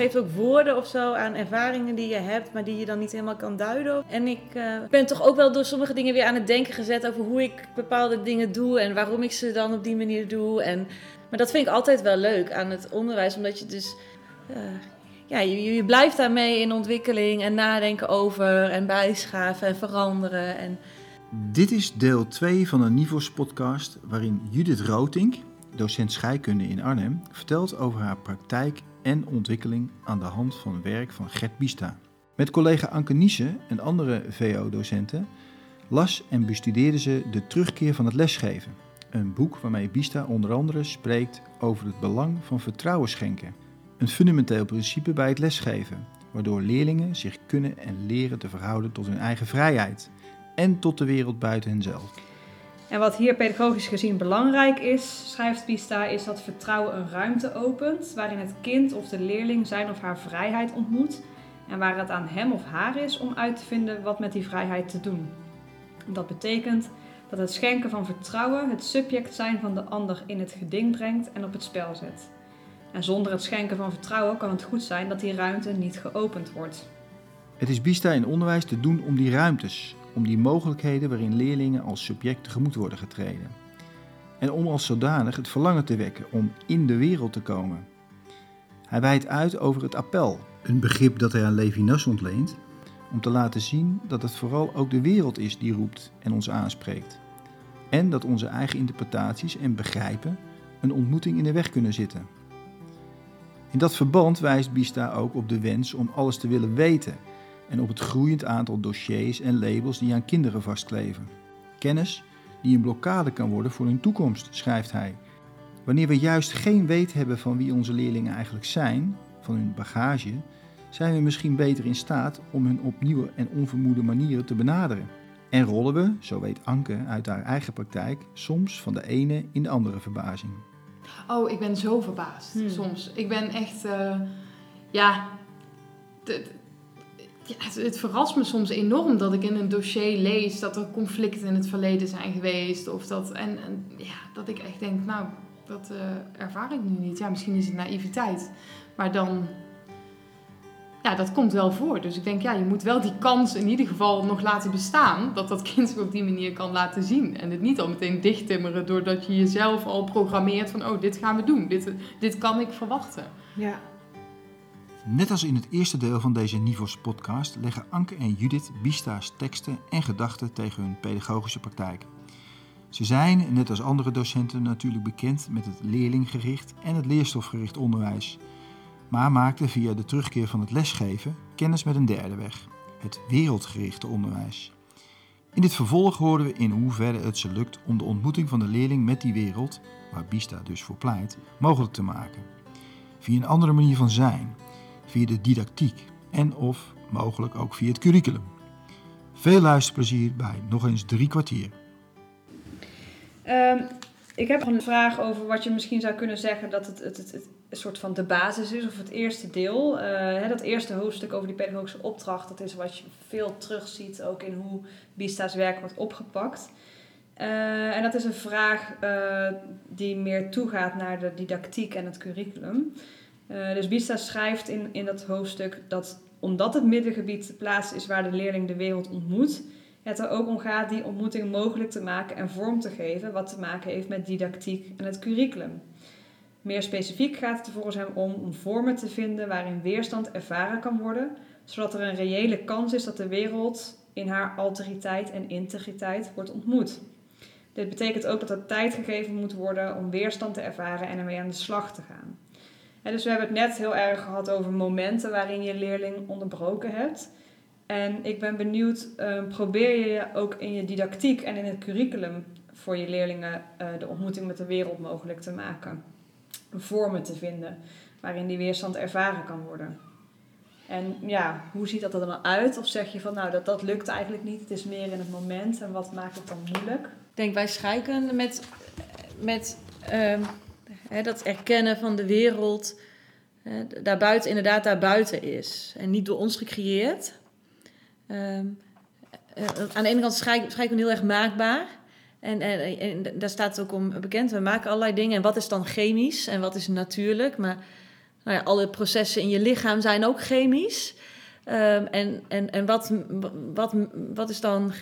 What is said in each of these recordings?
geeft ook woorden of zo aan ervaringen die je hebt, maar die je dan niet helemaal kan duiden. En ik uh, ben toch ook wel door sommige dingen weer aan het denken gezet over hoe ik bepaalde dingen doe en waarom ik ze dan op die manier doe. En, maar dat vind ik altijd wel leuk aan het onderwijs, omdat je dus. Uh, ja, je, je, blijft daarmee in ontwikkeling en nadenken over en bijschaven en veranderen. En... Dit is deel 2 van een Nivos podcast waarin Judith Rotink, docent scheikunde in Arnhem, vertelt over haar praktijk en ontwikkeling aan de hand van werk van Gert Bista. Met collega Anke Niese en andere VO-docenten las en bestudeerde ze De Terugkeer van het Lesgeven, een boek waarmee Bista onder andere spreekt over het belang van vertrouwen schenken, een fundamenteel principe bij het lesgeven, waardoor leerlingen zich kunnen en leren te verhouden tot hun eigen vrijheid en tot de wereld buiten henzelf. En wat hier pedagogisch gezien belangrijk is, schrijft Pista, is dat vertrouwen een ruimte opent waarin het kind of de leerling zijn of haar vrijheid ontmoet en waar het aan hem of haar is om uit te vinden wat met die vrijheid te doen. Dat betekent dat het schenken van vertrouwen het subject zijn van de ander in het geding brengt en op het spel zet. En zonder het schenken van vertrouwen kan het goed zijn dat die ruimte niet geopend wordt. Het is Bista in onderwijs te doen om die ruimtes, om die mogelijkheden waarin leerlingen als subject tegemoet worden getreden. En om als zodanig het verlangen te wekken om in de wereld te komen. Hij wijdt uit over het appel, een begrip dat hij aan Levinas ontleent, om te laten zien dat het vooral ook de wereld is die roept en ons aanspreekt. En dat onze eigen interpretaties en begrijpen een ontmoeting in de weg kunnen zitten. In dat verband wijst Bista ook op de wens om alles te willen weten en op het groeiend aantal dossiers en labels die aan kinderen vastkleven. Kennis die een blokkade kan worden voor hun toekomst, schrijft hij. Wanneer we juist geen weet hebben van wie onze leerlingen eigenlijk zijn, van hun bagage, zijn we misschien beter in staat om hun op nieuwe en onvermoede manieren te benaderen. En rollen we, zo weet Anke uit haar eigen praktijk, soms van de ene in de andere verbazing. Oh, ik ben zo verbaasd hmm. soms. Ik ben echt, uh, ja, het, verrast me soms enorm dat ik in een dossier lees dat er conflicten in het verleden zijn geweest. Of dat, en, en ja, dat ik echt denk, nou, dat uh, ervaar ik nu niet. Ja, misschien is het naïviteit. Maar dan, ja, dat komt wel voor. Dus ik denk, ja, je moet wel die kans in ieder geval nog laten bestaan. Dat dat kind zich op die manier kan laten zien. En het niet al meteen dichttimmeren doordat je jezelf al programmeert van, oh, dit gaan we doen. Dit, dit kan ik verwachten. Ja. Net als in het eerste deel van deze Nivos podcast leggen Anke en Judith Bista's teksten en gedachten tegen hun pedagogische praktijk. Ze zijn, net als andere docenten, natuurlijk bekend met het leerlinggericht en het leerstofgericht onderwijs, maar maakten via de terugkeer van het lesgeven kennis met een derde weg, het wereldgerichte onderwijs. In dit vervolg hoorden we in hoeverre het ze lukt om de ontmoeting van de leerling met die wereld, waar Bista dus voor pleit, mogelijk te maken. Via een andere manier van zijn, via de didactiek en of mogelijk ook via het curriculum. Veel luisterplezier bij nog eens drie kwartier. Um, ik heb een vraag over wat je misschien zou kunnen zeggen dat het, het, het, het een soort van de basis is, of het eerste deel. Uh, hè, dat eerste hoofdstuk over die pedagogische opdracht, dat is wat je veel terugziet ook in hoe Bista's werk wordt opgepakt. Uh, en dat is een vraag uh, die meer toegaat naar de didactiek en het curriculum. Uh, dus Bista schrijft in, in dat hoofdstuk dat omdat het middengebied de plaats is waar de leerling de wereld ontmoet, het er ook om gaat die ontmoeting mogelijk te maken en vorm te geven, wat te maken heeft met didactiek en het curriculum. Meer specifiek gaat het er volgens hem om om vormen te vinden waarin weerstand ervaren kan worden, zodat er een reële kans is dat de wereld in haar alteriteit en integriteit wordt ontmoet. Dit betekent ook dat er tijd gegeven moet worden om weerstand te ervaren en ermee aan de slag te gaan dus we hebben het net heel erg gehad over momenten waarin je leerling onderbroken hebt. En ik ben benieuwd, uh, probeer je ook in je didactiek en in het curriculum voor je leerlingen uh, de ontmoeting met de wereld mogelijk te maken? Vormen te vinden waarin die weerstand ervaren kan worden. En ja, hoe ziet dat er dan uit? Of zeg je van nou, dat, dat lukt eigenlijk niet, het is meer in het moment en wat maakt het dan moeilijk? Ik denk wij scheikunde met, met um dat erkennen van de wereld daarbuiten, inderdaad daarbuiten is. En niet door ons gecreëerd. Ehm, eh, aan de ene kant scheikunde heel erg maakbaar. En, en, en, daar staat het ook om bekend. We maken allerlei dingen. En wat is dan chemisch en wat is natuurlijk? Maar nou ja, alle processen in je lichaam zijn ook chemisch. Ehm, en en, en wat, wat, wat is dan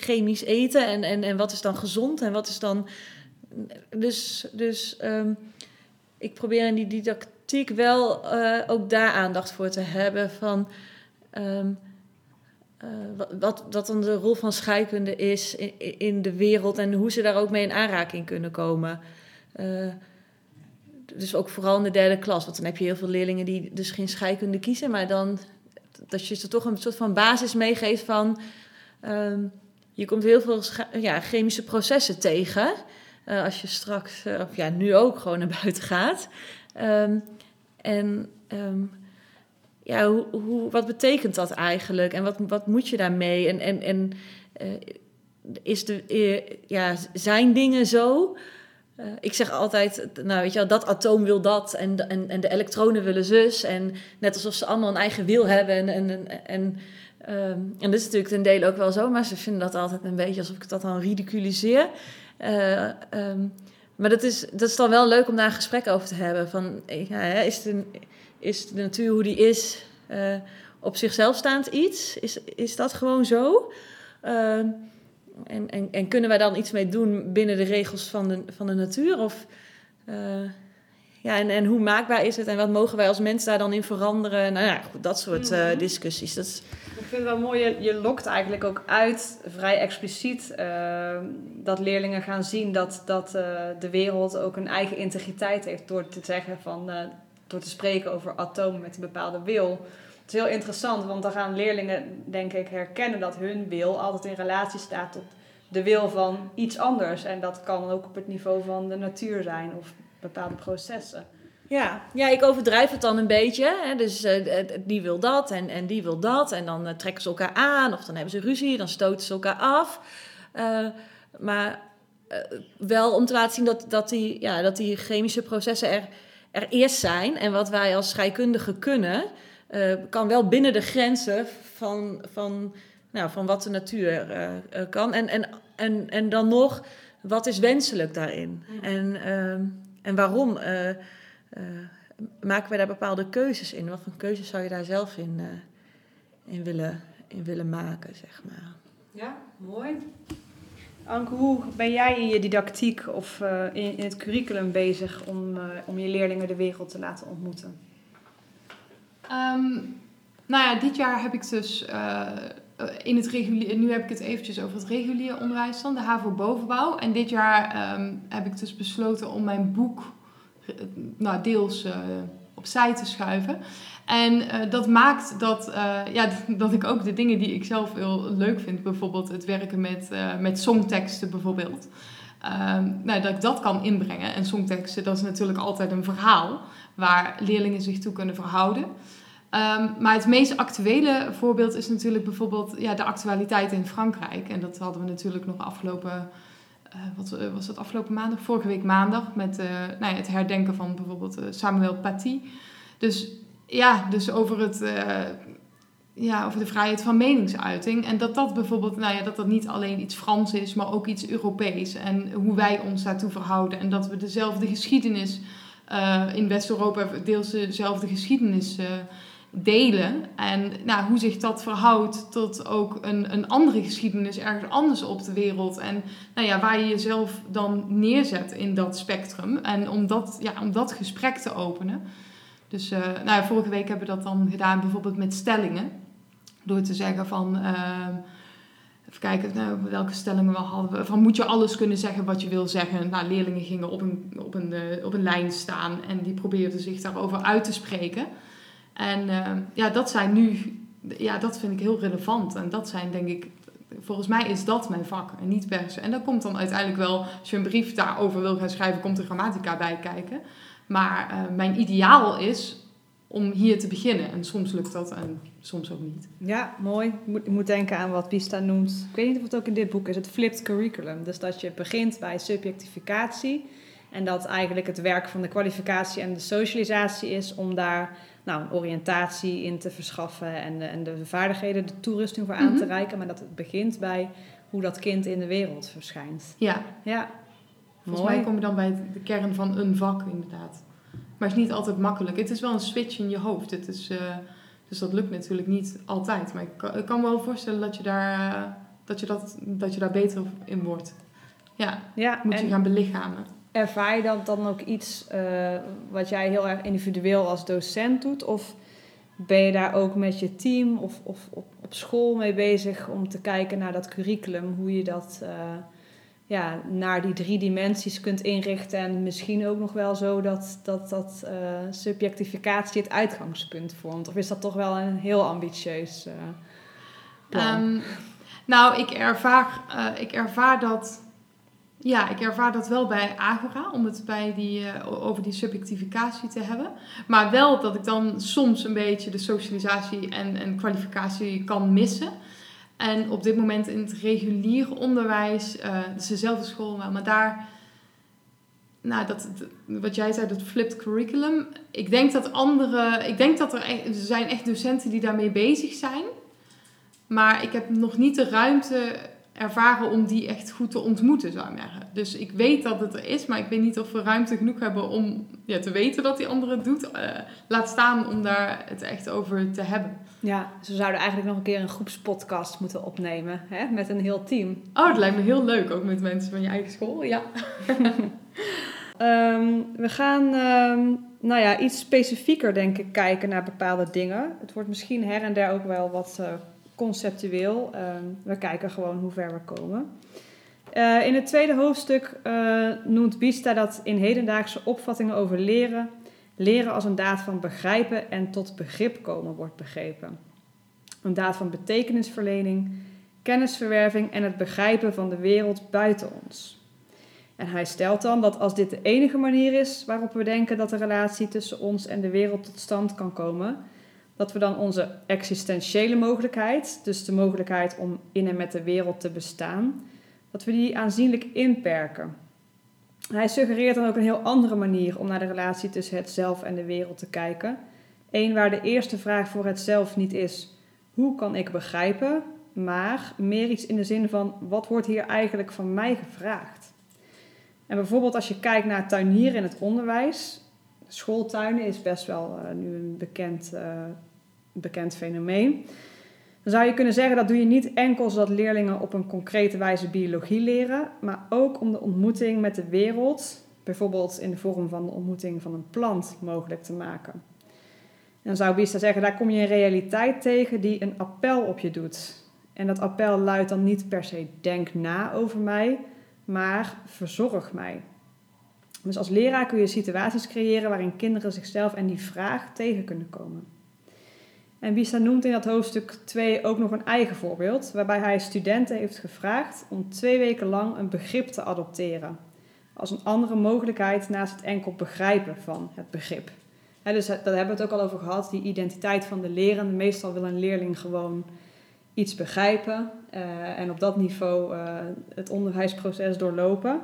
chemisch eten en, en, en wat is dan gezond en wat is dan. Dus, dus um, ik probeer in die didactiek wel uh, ook daar aandacht voor te hebben. Van, um, wat, wat dan de rol van scheikunde is in, in de wereld en hoe ze daar ook mee in aanraking kunnen komen. Uh, dus ook vooral in de derde klas. Want dan heb je heel veel leerlingen die dus geen scheikunde kiezen, maar dan dat je ze toch een soort van basis meegeeft van. Um, je komt heel veel ja, chemische processen tegen. Uh, als je straks, uh, of ja, nu ook gewoon naar buiten gaat. Um, en um, ja, hoe, wat betekent dat eigenlijk? En wat, wat moet je daarmee? En, en, en uh, is de, ja, zijn dingen zo? Ik zeg altijd, nou weet je wel, dat atoom wil dat en, en, en de elektronen willen zus. En net alsof ze allemaal een eigen wil hebben. En, en, en, um, en dat is natuurlijk ten dele ook wel zo, maar ze vinden dat altijd een beetje alsof ik dat dan ridiculiseer. Uh, um, maar dat is, dat is dan wel leuk om daar een gesprek over te hebben. Van, ja, is, de, is de natuur hoe die is uh, op zichzelf staand iets? Is, is dat gewoon zo? Uh, en, en, en, kunnen wij dan iets mee doen binnen de regels van de, van de natuur? Of, ja, en, en hoe maakbaar is het en wat mogen wij als mens daar dan in veranderen? Nou ja, goed, dat soort uh, discussies. Dat is... Ik vind het wel mooi, je, je lokt eigenlijk ook uit, vrij expliciet, uh, dat leerlingen gaan zien dat, dat uh, de wereld ook een eigen integriteit heeft door te zeggen van, door te spreken over atomen met een bepaalde wil. Het is heel interessant, want dan gaan leerlingen, denk ik, herkennen dat hun wil altijd in relatie staat tot de wil van iets anders. En dat kan ook op het niveau van de natuur zijn of bepaalde processen. Ja, ja ik overdrijf het dan een beetje. Hè. Dus uh, die wil dat en, en die wil dat. En dan uh, trekken ze elkaar aan of dan hebben ze ruzie, dan stoten ze elkaar af. Uh, maar wel om te laten zien dat, dat, die, ja, dat die chemische processen er, er eerst zijn. En wat wij als scheikundigen kunnen, kan wel binnen de grenzen van, van, nou, van wat de natuur kan. En, en, en, en dan nog, wat is wenselijk daarin? Ja. En, ehm, en waarom? Uh, maken wij daar bepaalde keuzes in? Wat voor keuzes zou je daar zelf in, uh, in, willen, in willen maken, zeg maar? Ja, mooi. Anke, hoe ben jij in je didactiek of uh, in, in, het curriculum bezig om, om je leerlingen de wereld te laten ontmoeten? Um, nou ja, dit jaar heb ik dus in het regulier, nu heb ik het eventjes over het reguliere onderwijs dan, de HAVO bovenbouw. En dit jaar um, heb ik dus besloten om mijn boek nou, deels uh, opzij te schuiven. En dat maakt dat, ja, dat ik ook de dingen die ik zelf heel leuk vind, bijvoorbeeld het werken met, met songteksten bijvoorbeeld, nou, dat ik dat kan inbrengen. En songteksten, dat is natuurlijk altijd een verhaal waar leerlingen zich toe kunnen verhouden. Um, maar het meest actuele voorbeeld is natuurlijk bijvoorbeeld ja, de actualiteit in Frankrijk. En dat hadden we natuurlijk nog afgelopen uh, wat uh, was dat afgelopen maandag? Vorige week maandag met uh, nou ja, het herdenken van bijvoorbeeld Samuel Paty. Dus ja, dus over, het, ja, over de vrijheid van meningsuiting. En dat dat bijvoorbeeld, nou ja, dat dat niet alleen iets Frans is, maar ook iets Europees. En hoe wij ons daartoe verhouden. En dat we dezelfde geschiedenis in West-Europa deels dezelfde geschiedenis delen. En nou, hoe zich dat verhoudt tot ook een, een andere geschiedenis ergens anders op de wereld. En nou ja, waar je jezelf dan neerzet in dat spectrum. En om dat, ja, om dat gesprek te openen. Dus uh, nou vorige week hebben we dat dan gedaan bijvoorbeeld met stellingen. Door te zeggen van... Uh, even kijken nou, welke stellingen we hadden. Van moet je alles kunnen zeggen wat je wil zeggen? Nou, leerlingen gingen op een, op een, uh, op een lijn staan en die probeerden zich daarover uit te spreken. En uh, ja, dat zijn nu, ja, dat vind ik heel relevant. En dat zijn denk ik, volgens mij is dat mijn vak en niet persen. En dan komt dan uiteindelijk wel, als je een brief daarover wil gaan schrijven, komt de grammatica bij kijken. Maar uh, mijn ideaal is om hier te beginnen. En soms lukt dat en soms ook niet. Ja, mooi. Ik moet, moet denken aan wat Pista noemt. Ik weet niet of het ook in dit boek is, het flipped curriculum. Dus dat je begint bij subjectificatie. En dat eigenlijk het werk van de kwalificatie en de socialisatie is om daar nou, een oriëntatie in te verschaffen en de, en de vaardigheden, de toerusting voor aan mm -hmm. te reiken. Maar dat het begint bij hoe dat kind in de wereld verschijnt. Ja. Ja. Volgens Mooi. mij kom je dan bij de kern van een vak inderdaad. Maar het is niet altijd makkelijk. Het is wel een switch in je hoofd. Het is, eh, dus dat lukt natuurlijk niet altijd. Maar ik kan, ik kan me wel voorstellen dat je daar, eh, dat je dat, dat je daar beter in wordt. Ja, Ja, moet je gaan belichamen. Ervaar je dat dan ook iets eh, wat jij heel erg individueel als docent doet? Of ben je daar ook met je team of, of op, op school mee bezig om te kijken naar dat curriculum? Hoe je dat eh, ja, naar die drie dimensies kunt inrichten. En misschien ook nog wel zo dat, dat, dat eh, subjectificatie het uitgangspunt vormt. Of is dat toch wel een heel ambitieus plan? Ehm, nou, ik ervaar, ik ervaar dat. Ja, ik ervaar dat wel bij Agora, om het bij die, eh, over die subjectificatie te hebben. Maar wel dat ik dan soms een beetje de socialisatie en, en kwalificatie kan missen. En op dit moment in het reguliere onderwijs, dat is dezelfde school wel, maar daar, nou, dat- wat jij zei, dat flipped curriculum. Ik denk dat andere, ik denk dat er, echt, er zijn echt docenten die daarmee bezig zijn. Maar ik heb nog niet de ruimte ervaren om die echt goed te ontmoeten, zou ik zeggen. Dus ik weet dat het er is, maar ik weet niet of we ruimte genoeg hebben om ja, te weten dat die andere het doet. Eh, laat staan om daar het echt over te hebben. Ja, ze zouden eigenlijk nog een keer een groepspodcast moeten opnemen hè? met een heel team. Oh, het lijkt me heel leuk, ook met mensen van je eigen school. Ja. Ehm, we gaan ehm, nou ja, iets specifieker, denk ik, kijken naar bepaalde dingen. Het wordt misschien her en der ook wel wat eh, conceptueel. Ehm, we kijken gewoon hoe ver we komen. Eh, in het tweede hoofdstuk eh, noemt Bista dat in hedendaagse opvattingen over leren, leren als een daad van begrijpen en tot begrip komen wordt begrepen. Een daad van betekenisverlening, kennisverwerving en het begrijpen van de wereld buiten ons. En hij stelt dan dat als dit de enige manier is waarop we denken dat de relatie tussen ons en de wereld tot stand kan komen, dat we dan onze existentiële mogelijkheid, dus de mogelijkheid om in en met de wereld te bestaan, dat we die aanzienlijk inperken. Hij suggereert dan ook een heel andere manier om naar de relatie tussen het zelf en de wereld te kijken. Eén waar de eerste vraag voor het zelf niet is: hoe kan ik begrijpen? Maar meer iets in de zin van: wat wordt hier eigenlijk van mij gevraagd? En bijvoorbeeld als je kijkt naar tuinieren in het onderwijs. Schooltuinen is best wel eh, nu een bekend, eh, bekend fenomeen. Dan zou je kunnen zeggen dat doe je niet enkel zodat leerlingen op een concrete wijze biologie leren, maar ook om de ontmoeting met de wereld, bijvoorbeeld in de vorm van de ontmoeting van een plant, mogelijk te maken. En dan zou Bista zeggen, daar kom je een realiteit tegen die een appel op je doet. En dat appel luidt dan niet per se denk na over mij, maar verzorg mij. Dus als leraar kun je situaties creëren waarin kinderen zichzelf en die vraag tegen kunnen komen. En Bisa noemt in dat hoofdstuk 2 ook nog een eigen voorbeeld, waarbij hij studenten heeft gevraagd om twee weken lang een begrip te adopteren. Als een andere mogelijkheid naast het enkel begrijpen van het begrip. Dus daar hebben we het ook al over gehad, die identiteit van de lerende. Meestal wil een leerling gewoon iets begrijpen eh, en op dat niveau eh, het onderwijsproces doorlopen.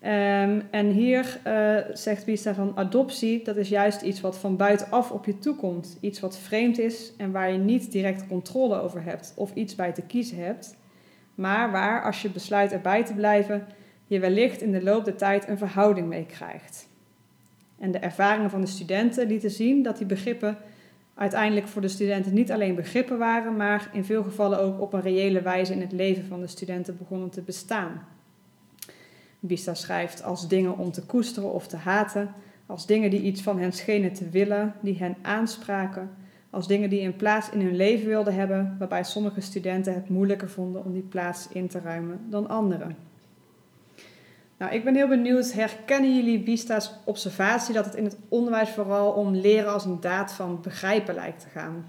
Ehm, en hier eh, zegt Bista van adoptie, dat is juist iets wat van buitenaf op je toekomt. Iets wat vreemd is en waar je niet direct controle over hebt of iets bij te kiezen hebt. Maar waar, als je besluit erbij te blijven, je wellicht in de loop der tijd een verhouding mee krijgt. En de ervaringen van de studenten lieten zien dat die begrippen uiteindelijk voor de studenten niet alleen begrippen waren, maar in veel gevallen ook op een reële wijze in het leven van de studenten begonnen te bestaan. Bista schrijft als dingen om te koesteren of te haten, als dingen die iets van hen schenen te willen, die hen aanspraken, als dingen die een plaats in hun leven wilden hebben, waarbij sommige studenten het moeilijker vonden om die plaats in te ruimen dan anderen. Nou, ik ben heel benieuwd, herkennen jullie Bista's observatie dat het in het onderwijs vooral om leren als een daad van begrijpen lijkt te gaan?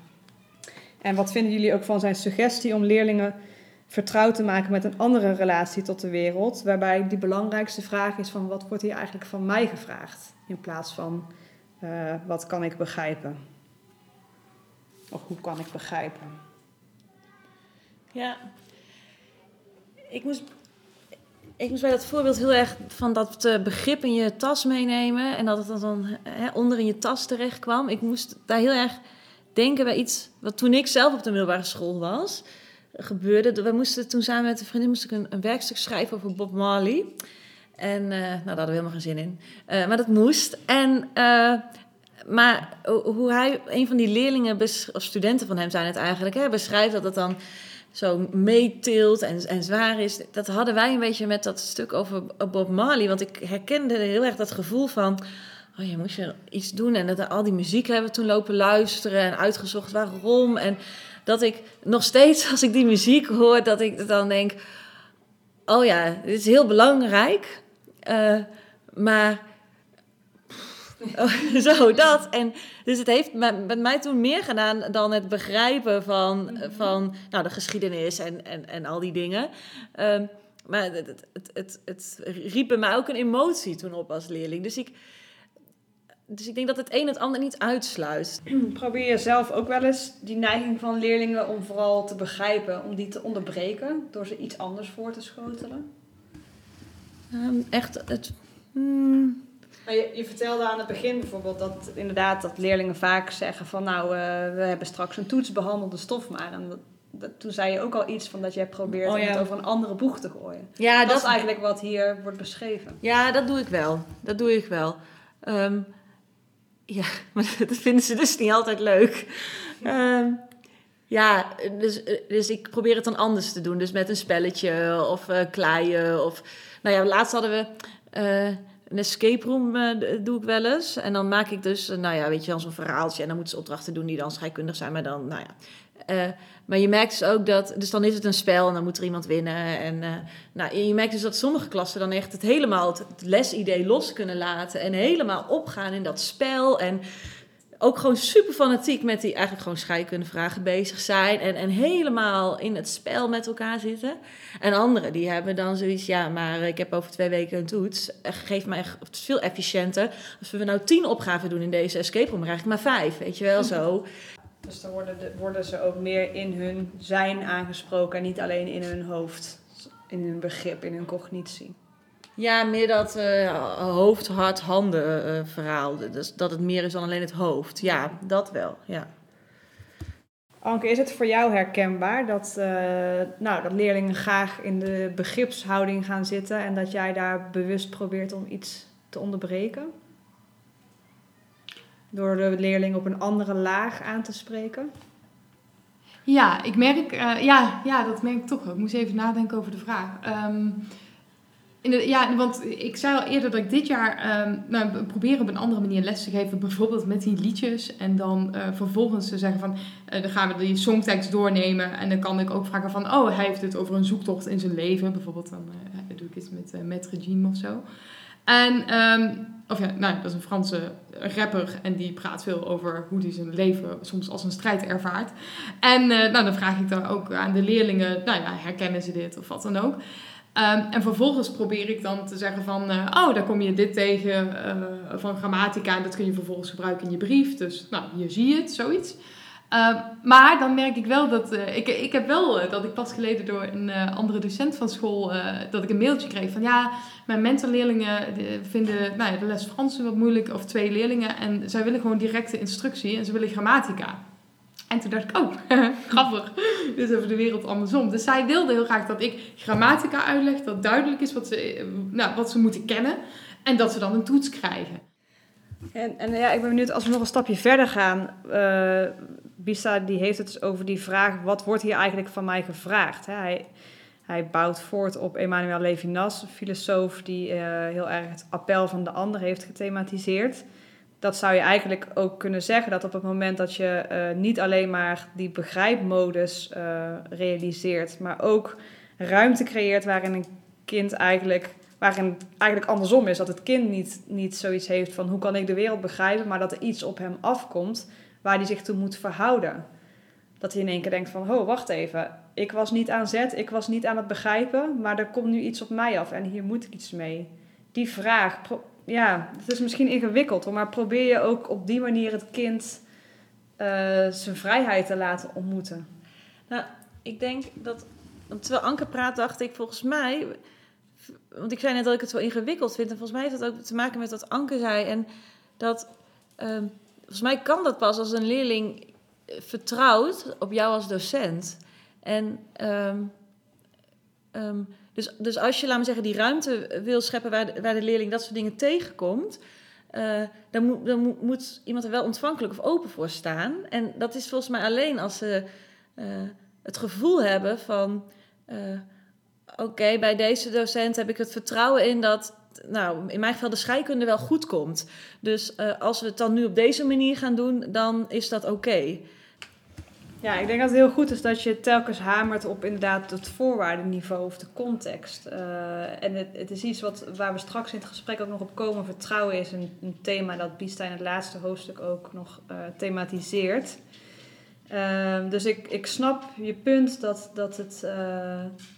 En wat vinden jullie ook van zijn suggestie om leerlingen vertrouwd te maken met een andere relatie tot de wereld, waarbij die belangrijkste vraag is van wat wordt hier eigenlijk van mij gevraagd, in plaats van uh, wat kan ik begrijpen? Of hoe kan ik begrijpen? Ja, ik moest, ik moest bij dat voorbeeld heel erg van dat uh, begrip in je tas meenemen en dat het dan hè, onder in je tas terecht kwam. Ik moest daar heel erg denken bij iets wat toen ik zelf op de middelbare school was gebeurde. We moesten toen samen met een vriendin moest ik een, werkstuk schrijven over Bob Marley. En uh, nou, daar hadden we helemaal geen zin in. Uh, maar dat moest. En, uh, maar hoe hij, een van die leerlingen, of studenten van hem zijn het eigenlijk, hè, beschrijft dat het dan zo meetilt en, en zwaar is. Dat hadden wij een beetje met dat stuk over Bob Marley. Want ik herkende heel erg dat gevoel van... Oh, je moest je iets doen. En dat al die muziek hebben we toen lopen luisteren en uitgezocht waarom. En dat ik nog steeds, als ik die muziek hoor, dat ik dan denk... Oh ja, dit is heel belangrijk. Uh, maar Oh, zo, dat. En dus het heeft met mij toen meer gedaan dan het begrijpen van, mhm. van nou, de geschiedenis en, en, en al die dingen. Um, maar het, het, het, het, het riep bij mij ook een emotie toen op als leerling. Dus ik, dus ik denk dat het een het ander niet uitsluit. Probeer je zelf ook wel eens die neiging van leerlingen om vooral te begrijpen, om die te onderbreken door ze iets anders voor te schotelen? Um, echt, het. Hmm, maar je, je, vertelde aan het begin bijvoorbeeld dat inderdaad dat leerlingen vaak zeggen van nou, uh, we hebben straks een toets behandelde stof maar. En dat, toen zei je ook al iets van dat jij probeert oh, om het over een andere boeg te gooien. Ja, dat, is eigenlijk wat hier wordt beschreven. Ja, dat doe ik wel. Dat doe ik wel. Um, ja, maar dat vinden ze dus niet altijd leuk. Um, ja, dus, dus ik probeer het dan anders te doen. Dus met een spelletje of uh, kleien. Of, nou ja, laatst hadden we... Uh, een escape room uh, doe ik wel eens. En dan maak ik dus, nou ja, weet je, dan zo'n verhaaltje. En dan moeten ze opdrachten doen die dan scheikundig zijn. Maar dan, nou ja. Uh, maar je merkt dus ook dat, dus dan is het een spel en dan moet er iemand winnen. En nou, je merkt dus dat sommige klassen dan echt het helemaal, het, lesidee los kunnen laten. En helemaal opgaan in dat spel. En ook gewoon super fanatiek met die eigenlijk gewoon scheikundevragen bezig zijn. En, en helemaal in het spel met elkaar zitten. En anderen die hebben dan zoiets, ja, maar ik heb over twee weken een toets. Geef mij het veel efficiënter. Als we nou tien opgaven doen in deze escape room, krijg ik maar vijf. Weet je wel zo. Dus dan worden, de, worden ze ook meer in hun zijn aangesproken en niet alleen in hun hoofd. In hun begrip, in hun cognitie. Ja, meer dat uh, hoofd, hart, handen uh, verhaal. Dus dat het meer is dan alleen het hoofd. Ja, dat wel, ja. Anke, is het voor jou herkenbaar dat, uh, nou, dat leerlingen graag in de begripshouding gaan zitten en dat jij daar bewust probeert om iets te onderbreken? Door de leerling op een andere laag aan te spreken? Ja, ik merk, ja, ja, dat merk ik toch. Ik moest even nadenken over de vraag. Um, ja, want ik zei al eerder dat ik dit jaar um, nou, probeer op een andere manier les te geven. Bijvoorbeeld met die liedjes. En dan uh, vervolgens te zeggen van... Uh, dan gaan we die songtekst doornemen. En dan kan ik ook vragen van... Oh, hij heeft het over een zoektocht in zijn leven. Bijvoorbeeld dan doe ik iets met, met of zo. En... Um, of ja, nou, dat is een Franse rapper en die praat veel over hoe hij zijn leven soms als een strijd ervaart. En nou, dan vraag ik dan ook aan de leerlingen, nou ja, herkennen ze dit of wat dan ook. Um, en vervolgens probeer ik dan te zeggen van, uh, oh, daar kom je dit tegen uh, van grammatica en dat kun je vervolgens gebruiken in je brief. Dus nou, hier zie je het, zoiets. Um, maar dan merk ik wel dat, uh, ik, ik heb wel dat ik pas geleden door een andere docent van school, dat ik een mailtje kreeg van, ja, mijn mentorleerlingen vinden nou, de les Frans wat moeilijk, of twee leerlingen, en zij willen gewoon directe instructie en ze willen grammatica. En toen dacht ik, oh, grappig. Is over de wereld andersom. Dus zij wilde heel graag dat ik grammatica uitleg, dat duidelijk is wat ze, nou, wat ze moeten kennen. En dat ze dan een toets krijgen. En, en ja, ik ben benieuwd, als we nog een stapje verder gaan. Bisa die heeft het dus over die vraag, wat wordt hier eigenlijk van mij gevraagd? Hij, hij bouwt voort op Emmanuel Levinas, een filosoof die uh, heel erg het appel van de ander heeft gethematiseerd dat zou je eigenlijk ook kunnen zeggen dat op het moment dat je uh, niet alleen maar die begrijpmodus uh, realiseert, maar ook ruimte creëert waarin een kind eigenlijk, waarin eigenlijk andersom is, dat het kind niet, niet zoiets heeft van hoe kan ik de wereld begrijpen, maar dat er iets op hem afkomt waar hij zich toe moet verhouden. Dat hij in één keer denkt van, oh wacht even, ik was niet aan zet, ik was niet aan het begrijpen, maar er komt nu iets op mij af en hier moet ik iets mee. Die vraag, ja, het is misschien ingewikkeld, maar probeer je ook op die manier het kind uh, zijn vrijheid te laten ontmoeten. Nou, ik denk dat, terwijl Anke praat, dacht ik volgens mij, want ik zei net dat ik het zo ingewikkeld vind, en volgens mij heeft dat ook te maken met wat Anke zei. En dat, uh, volgens mij kan dat pas als een leerling vertrouwt op jou als docent. En um, um, Dus, dus als je, laat maar zeggen, die ruimte wil scheppen waar de, waar de leerling dat soort dingen tegenkomt, uh, dan, moet, dan moet, iemand er wel ontvankelijk of open voor staan. En dat is volgens mij alleen als ze uh, het gevoel hebben van, uh, oké, bij deze docent heb ik het vertrouwen in dat, nou, in mijn geval de scheikunde wel goed komt. Dus als we het dan nu op deze manier gaan doen, dan is dat oké. Ja, ik denk dat het heel goed is dat je telkens hamert op inderdaad het voorwaardenniveau of de context. Uh, en het, het, is iets wat, waar we straks in het gesprek ook nog op komen. Vertrouwen is een, een thema dat Bista in het laatste hoofdstuk ook nog uh, thematiseert. Uh, dus ik, ik snap je punt dat, dat, het,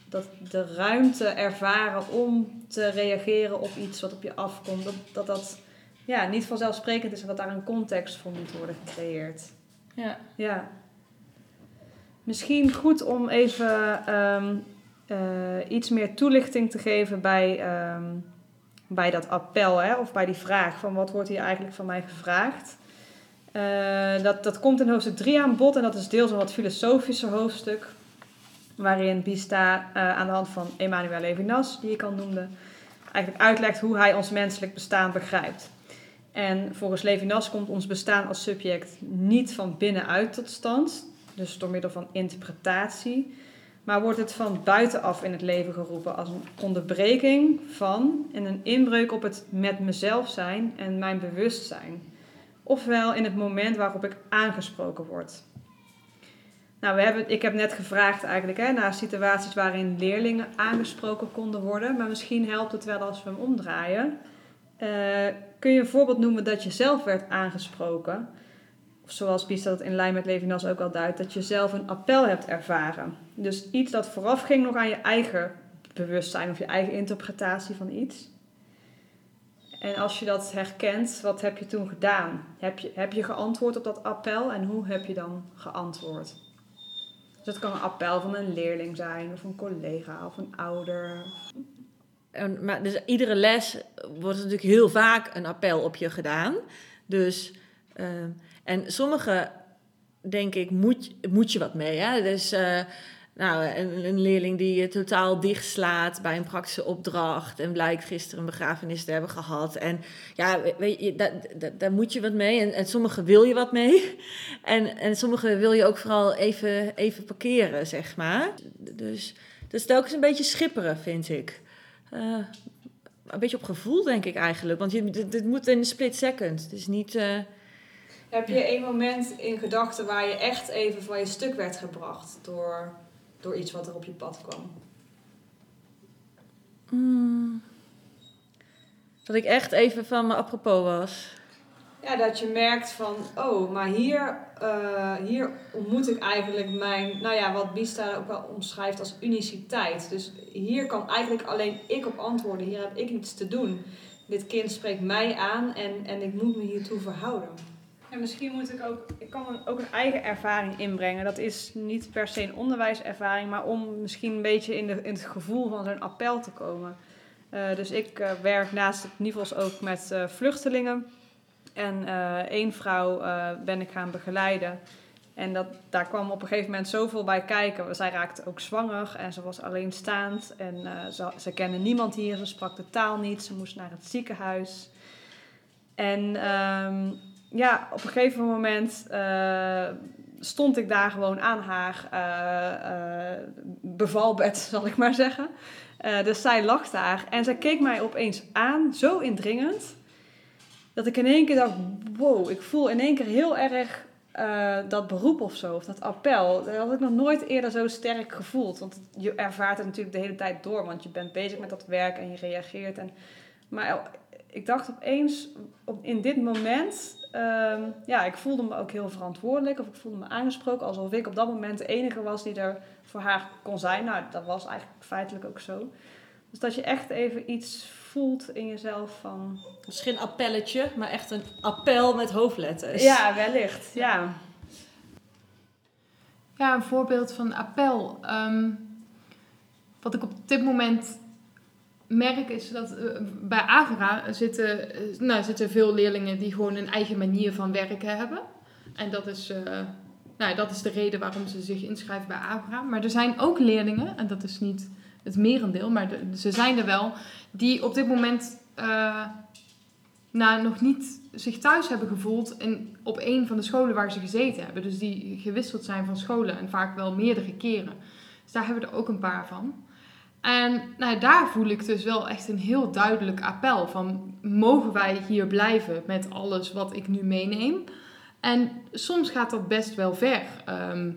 dat de ruimte ervaren om te reageren op iets wat op je afkomt, dat dat, dat ja, niet vanzelfsprekend is en dat daar een context voor moet worden gecreëerd. Ja. ja. Misschien goed om even um, uh, iets meer toelichting te geven bij, um, bij dat appel, hè, of bij die vraag van wat wordt hier eigenlijk van mij gevraagd. Uh, dat, dat komt in hoofdstuk 3 aan bod en dat is deels een wat filosofischer hoofdstuk, waarin Bista uh, aan de hand van Emmanuel Levinas, die ik al noemde, eigenlijk uitlegt hoe hij ons menselijk bestaan begrijpt. En volgens Levinas komt ons bestaan als subject niet van binnenuit tot stand, dus door middel van interpretatie. Maar wordt het van buitenaf in het leven geroepen als een onderbreking van en een inbreuk op het met mezelf zijn en mijn bewustzijn. Ofwel in het moment waarop ik aangesproken word. Nou, we hebben, ik heb net gevraagd eigenlijk hè, naar situaties waarin leerlingen aangesproken konden worden. Maar misschien helpt het wel als we hem omdraaien. Uh, kun je een voorbeeld noemen dat je zelf werd aangesproken? zoals Bies dat in lijn met Levinas ook al duidt, dat je zelf een appel hebt ervaren. Dus iets dat vooraf ging nog aan je eigen bewustzijn of je eigen interpretatie van iets. En als je dat herkent, wat heb je toen gedaan? Heb je, heb je geantwoord op dat appel en hoe heb je dan geantwoord? Dus het kan een appel van een leerling zijn, of een collega, of een ouder. En, maar dus iedere les wordt natuurlijk heel vaak een appel op je gedaan. Dus uh, en sommige, denk ik, moet, moet je wat mee. Hè? Dus uh, nou, een, leerling die je totaal dichtslaat bij een praktische opdracht. En blijkt gisteren een begrafenis te hebben gehad. En ja, weet je, daar, daar, moet je wat mee. En, en sommige wil je wat mee. En, en sommige wil je ook vooral even, even parkeren, zeg maar. Dus dat is telkens een beetje schipperen, vind ik. Uh, een beetje op gevoel, denk ik eigenlijk. Want je, dit, moet in een split second. Het is niet... Uh, heb je één moment in gedachten waar je echt even van je stuk werd gebracht door, door iets wat er op je pad kwam? Mm. Dat ik echt even van me apropos was. Ja, dat je merkt van, oh, maar hier, uh, hier ontmoet ik eigenlijk mijn, nou ja, wat Bista ook wel omschrijft als uniciteit. Dus hier kan eigenlijk alleen ik op antwoorden, hier heb ik iets te doen. Dit kind spreekt mij aan en, en ik moet me hiertoe verhouden. En misschien moet ik ook, ik kan ook een eigen ervaring inbrengen. Dat is niet per se een onderwijservaring, maar om misschien een beetje in, de, in het gevoel van zo'n appel te komen. Uh, dus ik uh, werk naast het NIVOS ook met uh, vluchtelingen. En één vrouw ben ik gaan begeleiden. En dat, daar kwam op een gegeven moment zoveel bij kijken. Zij raakte ook zwanger en ze was alleenstaand. En ze, ze kende niemand hier, ze sprak de taal niet. Ze moest naar het ziekenhuis. En um, ja, op een gegeven moment uh, stond ik daar gewoon aan haar uh, uh, bevalbed, zal ik maar zeggen. dus zij lag daar en zij keek mij opeens aan, zo indringend, dat ik in één keer dacht: wow, ik voel in één keer heel erg dat beroep of zo, of dat appel. Dat had ik nog nooit eerder zo sterk gevoeld. Want je ervaart het natuurlijk de hele tijd door, want je bent bezig met dat werk en je reageert. En, maar ik dacht opeens, op, in dit moment um, ja, ik voelde me ook heel verantwoordelijk. Of ik voelde me aangesproken alsof ik op dat moment de enige was die er voor haar kon zijn. Nou, dat was eigenlijk feitelijk ook zo. Dus dat je echt even iets voelt in jezelf van... Misschien een appelletje, maar echt een appel met hoofdletters. Ja, wellicht. Ja. Ja, een voorbeeld van appel. Um, wat ik op dit moment merk is dat uh, bij Agora zitten, uh, nou, zitten veel leerlingen die gewoon een eigen manier van werken hebben. En dat is, uh, nou, dat is de reden waarom ze zich inschrijven bij Agora. Maar er zijn ook leerlingen, en dat is niet het merendeel, maar ze zijn er wel, die op dit moment eh, nou, nog niet zich thuis hebben gevoeld in, op een van de scholen waar ze gezeten hebben. Dus die gewisseld zijn van scholen en vaak wel meerdere keren. Dus daar hebben we er ook een paar van. En nou, daar voel ik dus wel echt een heel duidelijk appel van mogen wij hier blijven met alles wat ik nu meeneem? En soms gaat dat best wel ver. Ehm,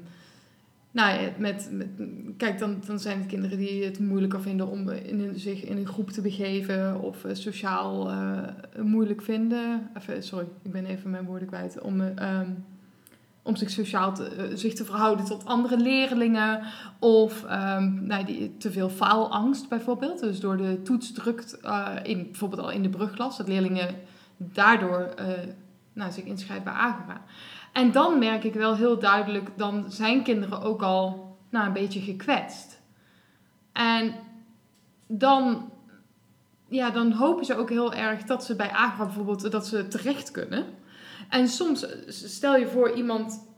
nou met, met, kijk, dan, dan zijn het kinderen die het moeilijker vinden om in een, zich in een groep te begeven of eh, sociaal eh, moeilijk vinden. Even, sorry, ik ben even mijn woorden kwijt. Om, eh, ehm, om zich sociaal te, eh, zich te verhouden tot andere leerlingen. Of ehm, nou, die, te veel faalangst bijvoorbeeld. Dus door de toets drukt, eh, in, bijvoorbeeld al in de brugklas, dat leerlingen daardoor eh, nou, zich inschrijven bij Agora. En dan merk ik wel heel duidelijk, dan zijn kinderen ook al nou, een beetje gekwetst. En dan, ja, dan hopen ze ook heel erg dat ze bij Agora bijvoorbeeld dat ze terecht kunnen. En soms, stel je voor iemand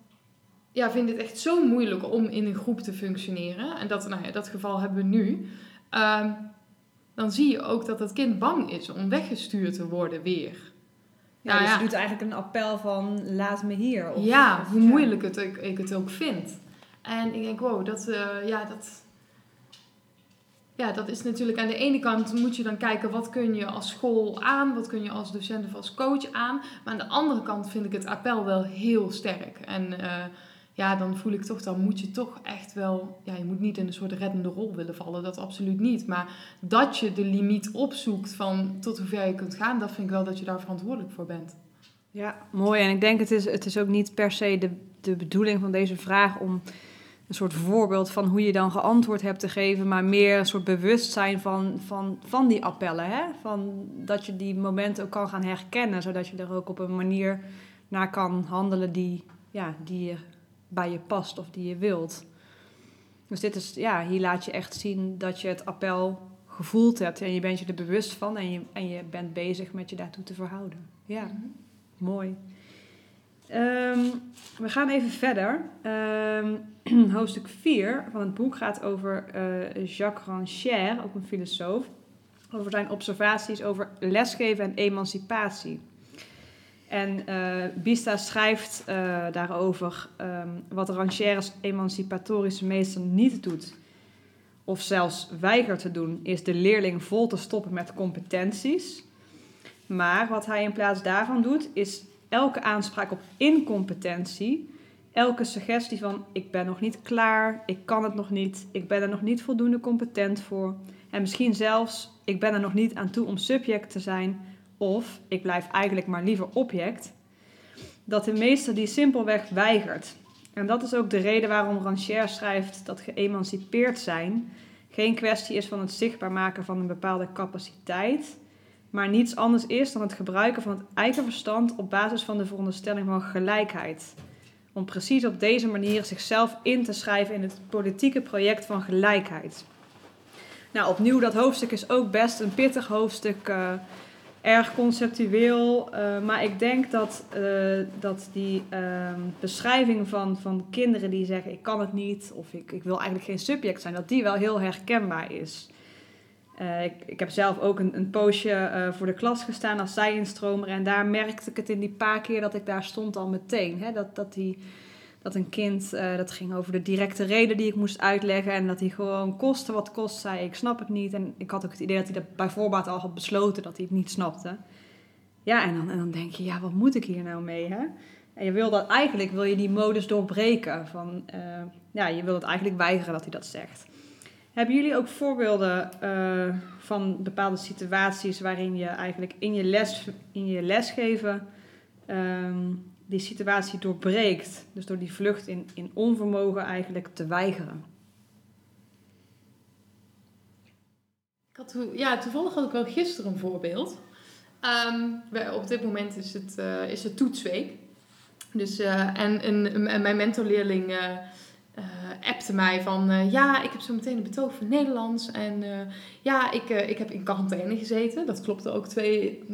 ja, vindt het echt zo moeilijk om in een groep te functioneren. En dat, nou ja, dat geval hebben we nu. Ehm, dan zie je ook dat dat kind bang is om weggestuurd te worden weer. Ja, Nou dus ja. je doet eigenlijk een appel van laat me hier. Of, ja, of- hoe moeilijk het, ik, ik het ook vind. En ik denk, wow, dat, eh, ja, dat, ja, dat is natuurlijk aan de ene kant moet je dan kijken wat kun je als school aan, wat kun je als docent of als coach aan. Maar aan de andere kant vind ik het appel wel heel sterk. En eh, ja, dan voel ik toch, dan moet je toch echt wel, ja, je moet niet in een soort reddende rol willen vallen, dat absoluut niet. Maar dat je de limiet opzoekt van tot hoe ver je kunt gaan, dat vind ik wel dat je daar verantwoordelijk voor bent. Ja, mooi. En ik denk het is, het is ook niet per se de, de bedoeling van deze vraag om een soort voorbeeld van hoe je dan geantwoord hebt te geven, maar meer een soort bewustzijn van, van, van die appellen. Hè? Van dat je die momenten ook kan gaan herkennen, zodat je er ook op een manier naar kan handelen die, ja, die je, bij je past of die je wilt. Dus dit is, ja, hier laat je echt zien dat je het appel gevoeld hebt en je bent je er bewust van en je, en je bent bezig met je daartoe te verhouden. Ja. Mooi. Ehm, we gaan even verder. Ehm, hoofdstuk 4 van het boek gaat over eh, Jacques Rancière, ook een filosoof. Over zijn observaties over lesgeven en emancipatie. En eh Bista schrijft eh, daarover ehm, wat Rancière's emancipatorische meester niet doet. Of zelfs weigert te doen, is de leerling vol te stoppen met competenties. Maar wat hij in plaats daarvan doet, is elke aanspraak op incompetentie, elke suggestie van ik ben nog niet klaar, ik kan het nog niet, ik ben er nog niet voldoende competent voor. En misschien zelfs ik ben er nog niet aan toe om subject te zijn, of ik blijf eigenlijk maar liever object. Dat de meester die simpelweg weigert. En dat is ook de reden waarom Rancière schrijft dat geëmancipeerd zijn geen kwestie is van het zichtbaar maken van een bepaalde capaciteit, maar niets anders is dan het gebruiken van het eigen verstand op basis van de veronderstelling van gelijkheid. Om precies op deze manier zichzelf in te schrijven in het politieke project van gelijkheid. Nou, opnieuw, dat hoofdstuk is ook best een pittig hoofdstuk, eh, erg conceptueel. eh, maar ik denk dat, eh, dat die ehm, beschrijving van, van kinderen die zeggen: Ik kan het niet, of ik, ik wil eigenlijk geen subject zijn, dat die wel heel herkenbaar is. Eh, ik, heb zelf ook een, een poosje eh, voor de klas gestaan als zijinstromer. En daar merkte ik het in die paar keer dat ik daar stond al meteen. Hè? Dat, dat, die, dat een kind, eh, dat ging over de directe reden die ik moest uitleggen. En dat hij gewoon koste wat kost zei, ik snap het niet. En ik had ook het idee dat hij dat bij voorbaat al had besloten dat hij het niet snapte. Ja, en dan, en dan denk je, ja, wat moet ik hier nou mee? Hè? En je wil dat eigenlijk, wil je die modus doorbreken. Van, ja, je wil het eigenlijk weigeren dat hij dat zegt. Hebben jullie ook voorbeelden eh, van bepaalde situaties waarin je eigenlijk in je, les, in je lesgeven ehm, die situatie doorbreekt? Dus door die vlucht in, in onvermogen eigenlijk te weigeren. Ik had, ja, toevallig had ik wel gisteren een voorbeeld. Ehm, op dit moment is het, eh, is het toetsweek. Dus, eh, en, en, en mijn mentorleerling eh, appte mij van... eh, ja, ik heb zo meteen een betoog voor Nederlands. En eh, ja, ik, ik heb in quarantaine gezeten. Dat klopte ook twee,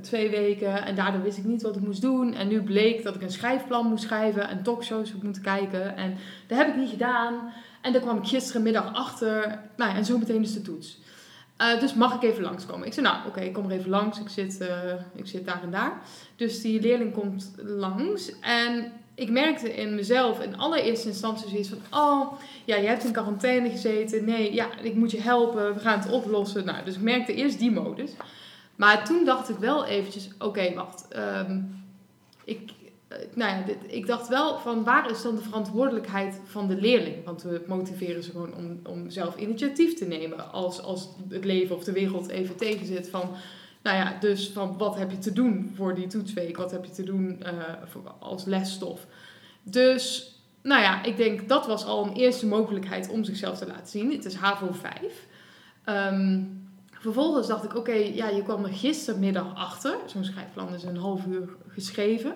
twee weken. En daardoor wist ik niet wat ik moest doen. En nu bleek dat ik een schrijfplan moest schrijven... en talkshows heb moeten kijken. En dat heb ik niet gedaan. En daar kwam ik gisterenmiddag achter. Nou ja, en zo meteen is de toets. Uh, dus mag ik even langskomen? Ik zei, nou oké, ik kom er even langs. Ik zit, uh, ik zit daar en daar. Dus die leerling komt langs. En ik merkte in mezelf in allereerste instantie zoiets van... Oh, ja, je hebt in quarantaine gezeten. Nee, ja, ik moet je helpen. We gaan het oplossen. Nou, dus ik merkte eerst die modus. Maar toen dacht ik wel eventjes... Oké, wacht. Um, ik, uh, nou ja, dit, ik dacht wel van waar is dan de verantwoordelijkheid van de leerling? Want we motiveren ze gewoon om, om zelf initiatief te nemen. Als, als het leven of de wereld even tegenzit van... Nou ja, dus van wat heb je te doen voor die toetsweek? Wat heb je te doen uh, voor, als lesstof? Dus, nou ja, ik denk dat was al een eerste mogelijkheid om zichzelf te laten zien. Het is HAVO 5. Um, vervolgens dacht ik, oké, ja, je kwam er gistermiddag achter. Zo'n schrijfplan is een half uur geschreven.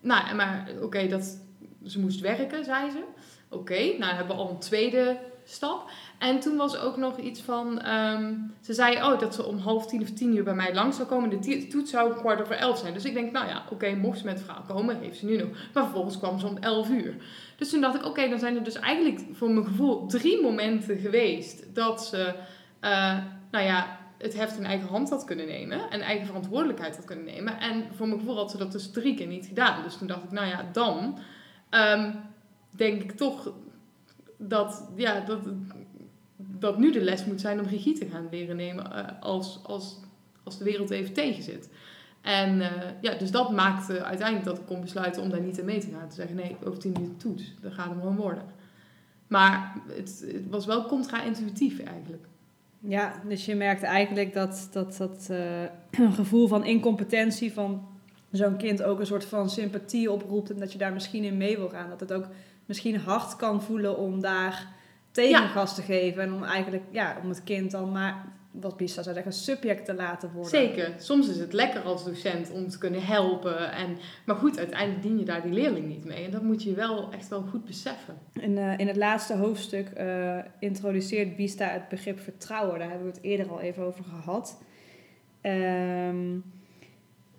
Nou, maar oké, dat ze moest werken, zei ze. Oké, nou hebben we al een tweede stap. En toen was ook nog iets van, um, ze zei oh, dat ze om half tien of tien uur bij mij langs zou komen. De toets zou kwart over elf zijn. Dus ik denk, nou ja, oké, mocht ze met het verhaal komen, heeft ze nu nog. Maar vervolgens kwam ze om elf uur. Dus toen dacht ik, oké, dan zijn er dus eigenlijk voor mijn gevoel drie momenten geweest dat ze, uh, nou ja, het heft in eigen hand had kunnen nemen. En eigen verantwoordelijkheid had kunnen nemen. En voor mijn gevoel had ze dat dus drie keer niet gedaan. Dus toen dacht ik, nou ja, dan um, denk ik toch dat, ja, dat, dat nu de les moet zijn om regie te gaan leren nemen uh, als, als, als de wereld even tegen zit. En uh, ja, dus dat maakte uiteindelijk dat ik kon besluiten om daar niet in mee te gaan. Te zeggen, nee, over tien minuten toets, dat gaat hem gewoon worden. Maar het, het was wel contra-intuïtief eigenlijk. Ja, dus je merkt eigenlijk dat dat, dat uh, gevoel van incompetentie van zo'n kind ook een soort van sympathie oproept. En dat je daar misschien in mee wil gaan. Dat het ook misschien hard kan voelen om daar tegengas te geven. En om eigenlijk, ja, om het kind dan maar, wat Bista zou zeggen, subject te laten worden. Zeker. Soms is het lekker als docent om te kunnen helpen. En, maar goed, uiteindelijk dien je daar die leerling niet mee. En dat moet je wel echt wel goed beseffen. In, uh, in het laatste hoofdstuk uh, introduceert Bista het begrip vertrouwen. Daar hebben we het eerder al even over gehad. Um,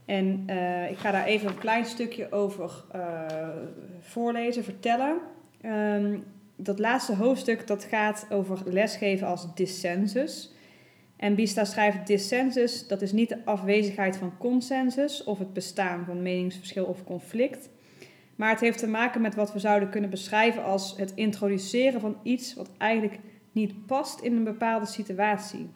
en uh, ik ga daar even een klein stukje over voorlezen, vertellen. Um, dat laatste hoofdstuk dat gaat over lesgeven als dissensus. En Bista schrijft dissensus, dat is niet de afwezigheid van consensus of het bestaan van meningsverschil of conflict. Maar het heeft te maken met wat we zouden kunnen beschrijven als het introduceren van iets wat eigenlijk niet past in een bepaalde situatie.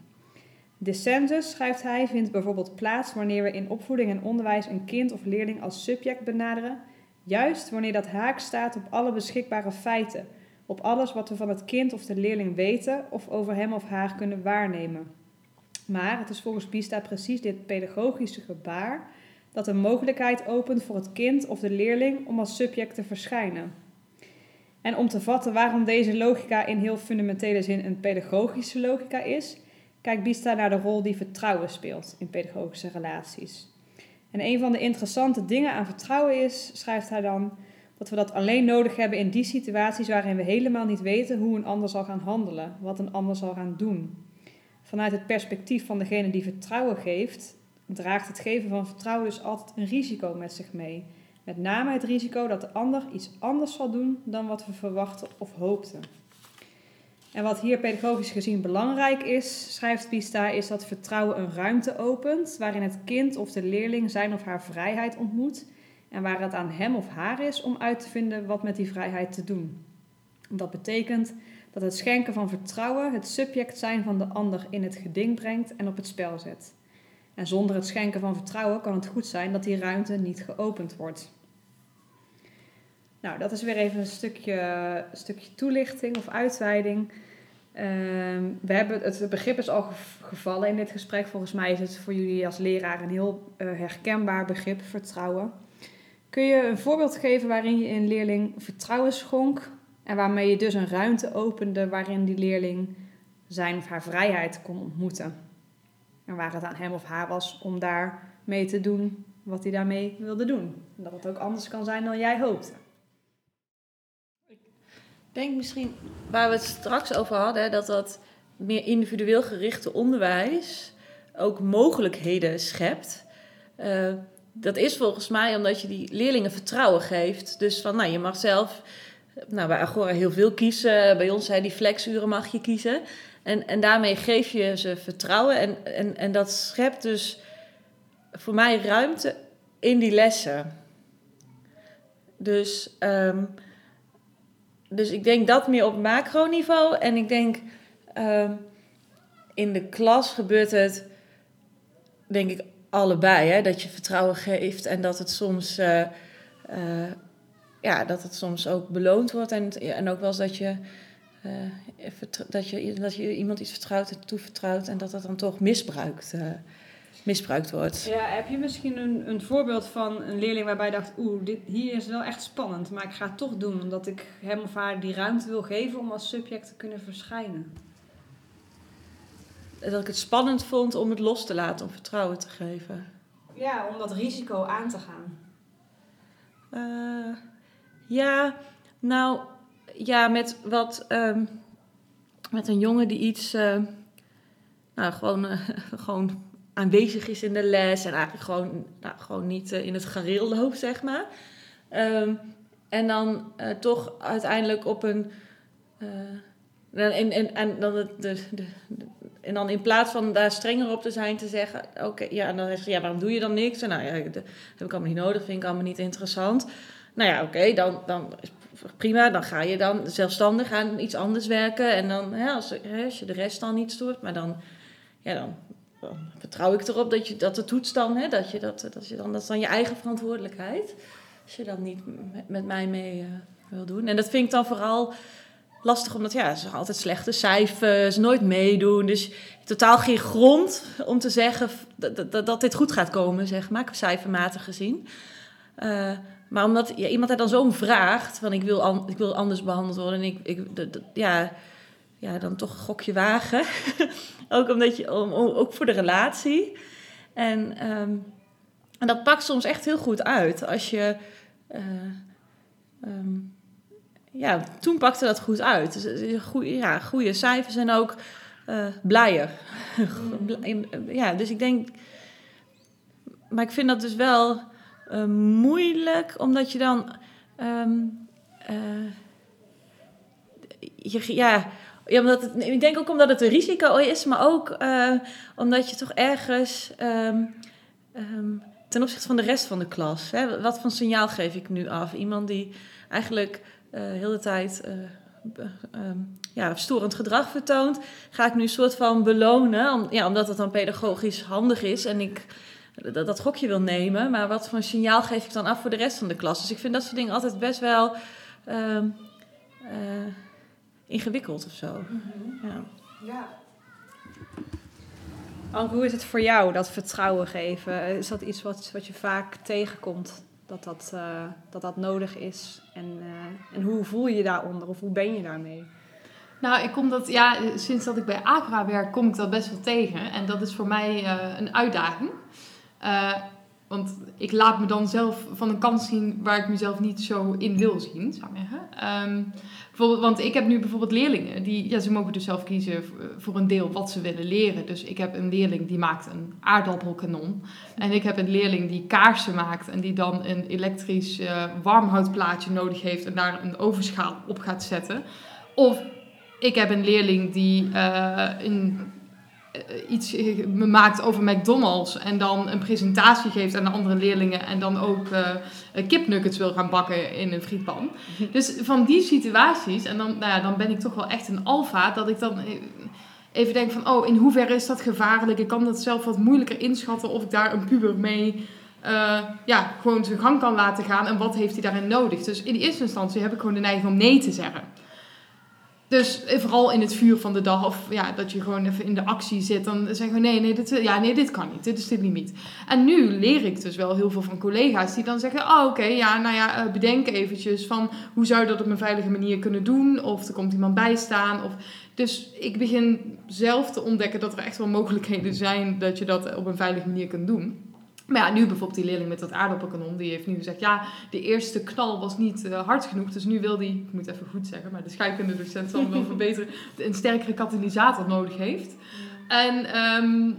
Dissensus, schrijft hij, vindt bijvoorbeeld plaats wanneer we in opvoeding en onderwijs een kind of leerling als subject benaderen, juist wanneer dat haak staat op alle beschikbare feiten, op alles wat we van het kind of de leerling weten of over hem of haar kunnen waarnemen. Maar het is volgens Bista precies dit pedagogische gebaar dat een mogelijkheid opent voor het kind of de leerling om als subject te verschijnen. En om te vatten waarom deze logica in heel fundamentele zin een pedagogische logica is, kijkt Bista naar de rol die vertrouwen speelt in pedagogische relaties. En een van de interessante dingen aan vertrouwen is, schrijft hij dan, dat we dat alleen nodig hebben in die situaties waarin we helemaal niet weten hoe een ander zal gaan handelen, wat een ander zal gaan doen. Vanuit het perspectief van degene die vertrouwen geeft, draagt het geven van vertrouwen dus altijd een risico met zich mee. Met name het risico dat de ander iets anders zal doen dan wat we verwachten of hoopten. En wat hier pedagogisch gezien belangrijk is, schrijft Pista, is dat vertrouwen een ruimte opent waarin het kind of de leerling zijn of haar vrijheid ontmoet en waar het aan hem of haar is om uit te vinden wat met die vrijheid te doen. Dat betekent dat het schenken van vertrouwen het subject zijn van de ander in het geding brengt en op het spel zet. En zonder het schenken van vertrouwen kan het goed zijn dat die ruimte niet geopend wordt. Nou, dat is weer even een stukje, stukje toelichting of uitweiding. Ehm, we hebben, het begrip is al gevallen in dit gesprek. Volgens mij is het voor jullie als leraar een heel uh, herkenbaar begrip, vertrouwen. Kun je een voorbeeld geven waarin je een leerling vertrouwen schonk en waarmee je dus een ruimte opende waarin die leerling zijn of haar vrijheid kon ontmoeten? En waar het aan hem of haar was om daar mee te doen wat hij daarmee wilde doen. En dat het ook anders kan zijn dan jij hoopte. Ik denk misschien waar we het straks over hadden, dat dat meer individueel gerichte onderwijs ook mogelijkheden schept. Uh, dat is volgens mij omdat je die leerlingen vertrouwen geeft. Dus van, nou, je mag zelf nou, bij Agora heel veel kiezen. Bij ons zijn die flexuren mag je kiezen. En, en daarmee geef je ze vertrouwen. En, en, en dat schept dus voor mij ruimte in die lessen. Dus, ehm, dus ik denk dat meer op macroniveau. En ik denk ehm, in de klas gebeurt het, denk ik, allebei. Hè? Dat je vertrouwen geeft en dat het soms, eh, eh, ja, dat het soms ook beloond wordt. En, en ook wel eens dat je, uh, dat, je, dat je iemand iets vertrouwt en toevertrouwt en dat dat dan toch misbruikt misbruikt wordt. Ja, heb je misschien een, een voorbeeld van een leerling waarbij je dacht, oeh, dit, hier is wel echt spannend, maar ik ga het toch doen omdat ik hem of haar die ruimte wil geven om als subject te kunnen verschijnen? Dat ik het spannend vond om het los te laten, om vertrouwen te geven. Ja, om dat risico aan te gaan. Uh, ja, nou, ja, met wat, um, met een jongen die iets, uh, nou, gewoon, uh, gewoon aanwezig is in de les en eigenlijk gewoon, nou, gewoon niet in het gareel loopt, zeg maar. Um, en dan toch uiteindelijk op een. En, en, en, dan de, de, de, en dan in plaats van daar strenger op te zijn, te zeggen: Oké, ja, en dan zeg je: Ja, waarom doe je dan niks? Nou ja, dat heb ik allemaal niet nodig, vind ik allemaal niet interessant. Nou ja, oké, dan, dan prima, dan ga je dan zelfstandig aan iets anders werken. En dan, hè, als, je de rest dan niet stoort, maar dan, ja, dan vertrouw ik erop dat, je, dat de toets dan, hè, dat, je dat, dat, je dan, dat is dan je eigen verantwoordelijkheid. Als je dat niet met, mij mee uh, wil doen. En dat vind ik dan vooral lastig, omdat ja, ze altijd slechte cijfers, nooit meedoen. Dus totaal geen grond om te zeggen dat, dit goed gaat komen, zeg maar, cijfermatig gezien. Uh, maar omdat iemand er dan zo om vraagt, van ik wil, ik wil anders behandeld worden en ik, ik ja, ja, dan toch een gokje wagen. ook omdat je, om, ook voor de relatie. En, um, en dat pakt soms echt heel goed uit. Als je. Uh, um, ja, toen pakte dat goed uit. Dus, goeie, ja, goede cijfers en ook uh, blijer. ja, dus ik denk. Maar ik vind dat dus wel moeilijk, omdat je dan. Um, je, ja, ja, omdat ik denk ook omdat het een risico is, maar ook omdat je toch ergens um, um, ten opzichte van de rest van de klas, hè, wat voor signaal geef ik nu af? Iemand die eigenlijk heel de tijd uh, um, ja, storend gedrag vertoont, ga ik nu een soort van belonen, om, ja, omdat het dan pedagogisch handig is en ik dat, dat gokje wil nemen. Maar wat voor een signaal geef ik dan af voor de rest van de klas? Dus ik vind dat soort dingen altijd best wel ingewikkeld of zo. Mm-hmm. Ja. ja. Anke, hoe is het voor jou, dat vertrouwen geven? Is dat iets wat, wat je vaak tegenkomt, dat dat, uh, dat, dat nodig is? En, uh, en hoe voel je daaronder of hoe ben je daarmee? Nou, ik kom dat, ja, sinds dat ik bij Aqua werk, kom ik dat best wel tegen. En dat is voor mij uh, een uitdaging. Want ik laat me dan zelf van een kant zien waar ik mezelf niet zo in wil zien. Um, want ik heb nu bijvoorbeeld leerlingen, die, ja, ze mogen dus zelf kiezen voor een deel wat ze willen leren. Dus ik heb een leerling die maakt een aardappelkanon. En ik heb een leerling die kaarsen maakt en die dan een elektrisch uh, warmhoutplaatje nodig heeft en daar een ovenschaal op gaat zetten. Of ik heb een leerling die uh, een eh, iets maakt over McDonald's en dan een presentatie geeft aan de andere leerlingen en dan ook uh, kipnuggets wil gaan bakken in een frietpan. Dus van die situaties, en dan, nou ja, dan ben ik toch wel echt een alfa, dat ik dan even denk van, oh, in hoeverre is dat gevaarlijk? Ik kan dat zelf wat moeilijker inschatten of ik daar een puber mee uh, ja, gewoon zijn gang kan laten gaan en wat heeft hij daarin nodig. Dus in eerste instantie heb ik gewoon de neiging om nee te zeggen. Dus vooral in het vuur van de dag, of ja, dat je gewoon even in de actie zit, dan zeggen we nee, nee, dit, ja, nee, dit kan niet, dit is dit limiet. En nu leer ik dus wel heel veel van collega's die dan zeggen, oh oké, ja, nou ja, uh, bedenk eventjes van hoe zou je dat op een veilige manier kunnen doen, of er komt iemand bij staan. Of, dus ik begin zelf te ontdekken dat er echt wel mogelijkheden zijn dat je dat op een veilige manier kunt doen. Maar ja, nu bijvoorbeeld die leerling met dat aardappelkanon, die heeft nu gezegd, ja, de eerste knal was niet uh, hard genoeg. Dus nu wil die, ik moet even goed zeggen, maar de scheikunde-docent zal hem wel verbeteren, een sterkere katalysator nodig heeft. En um,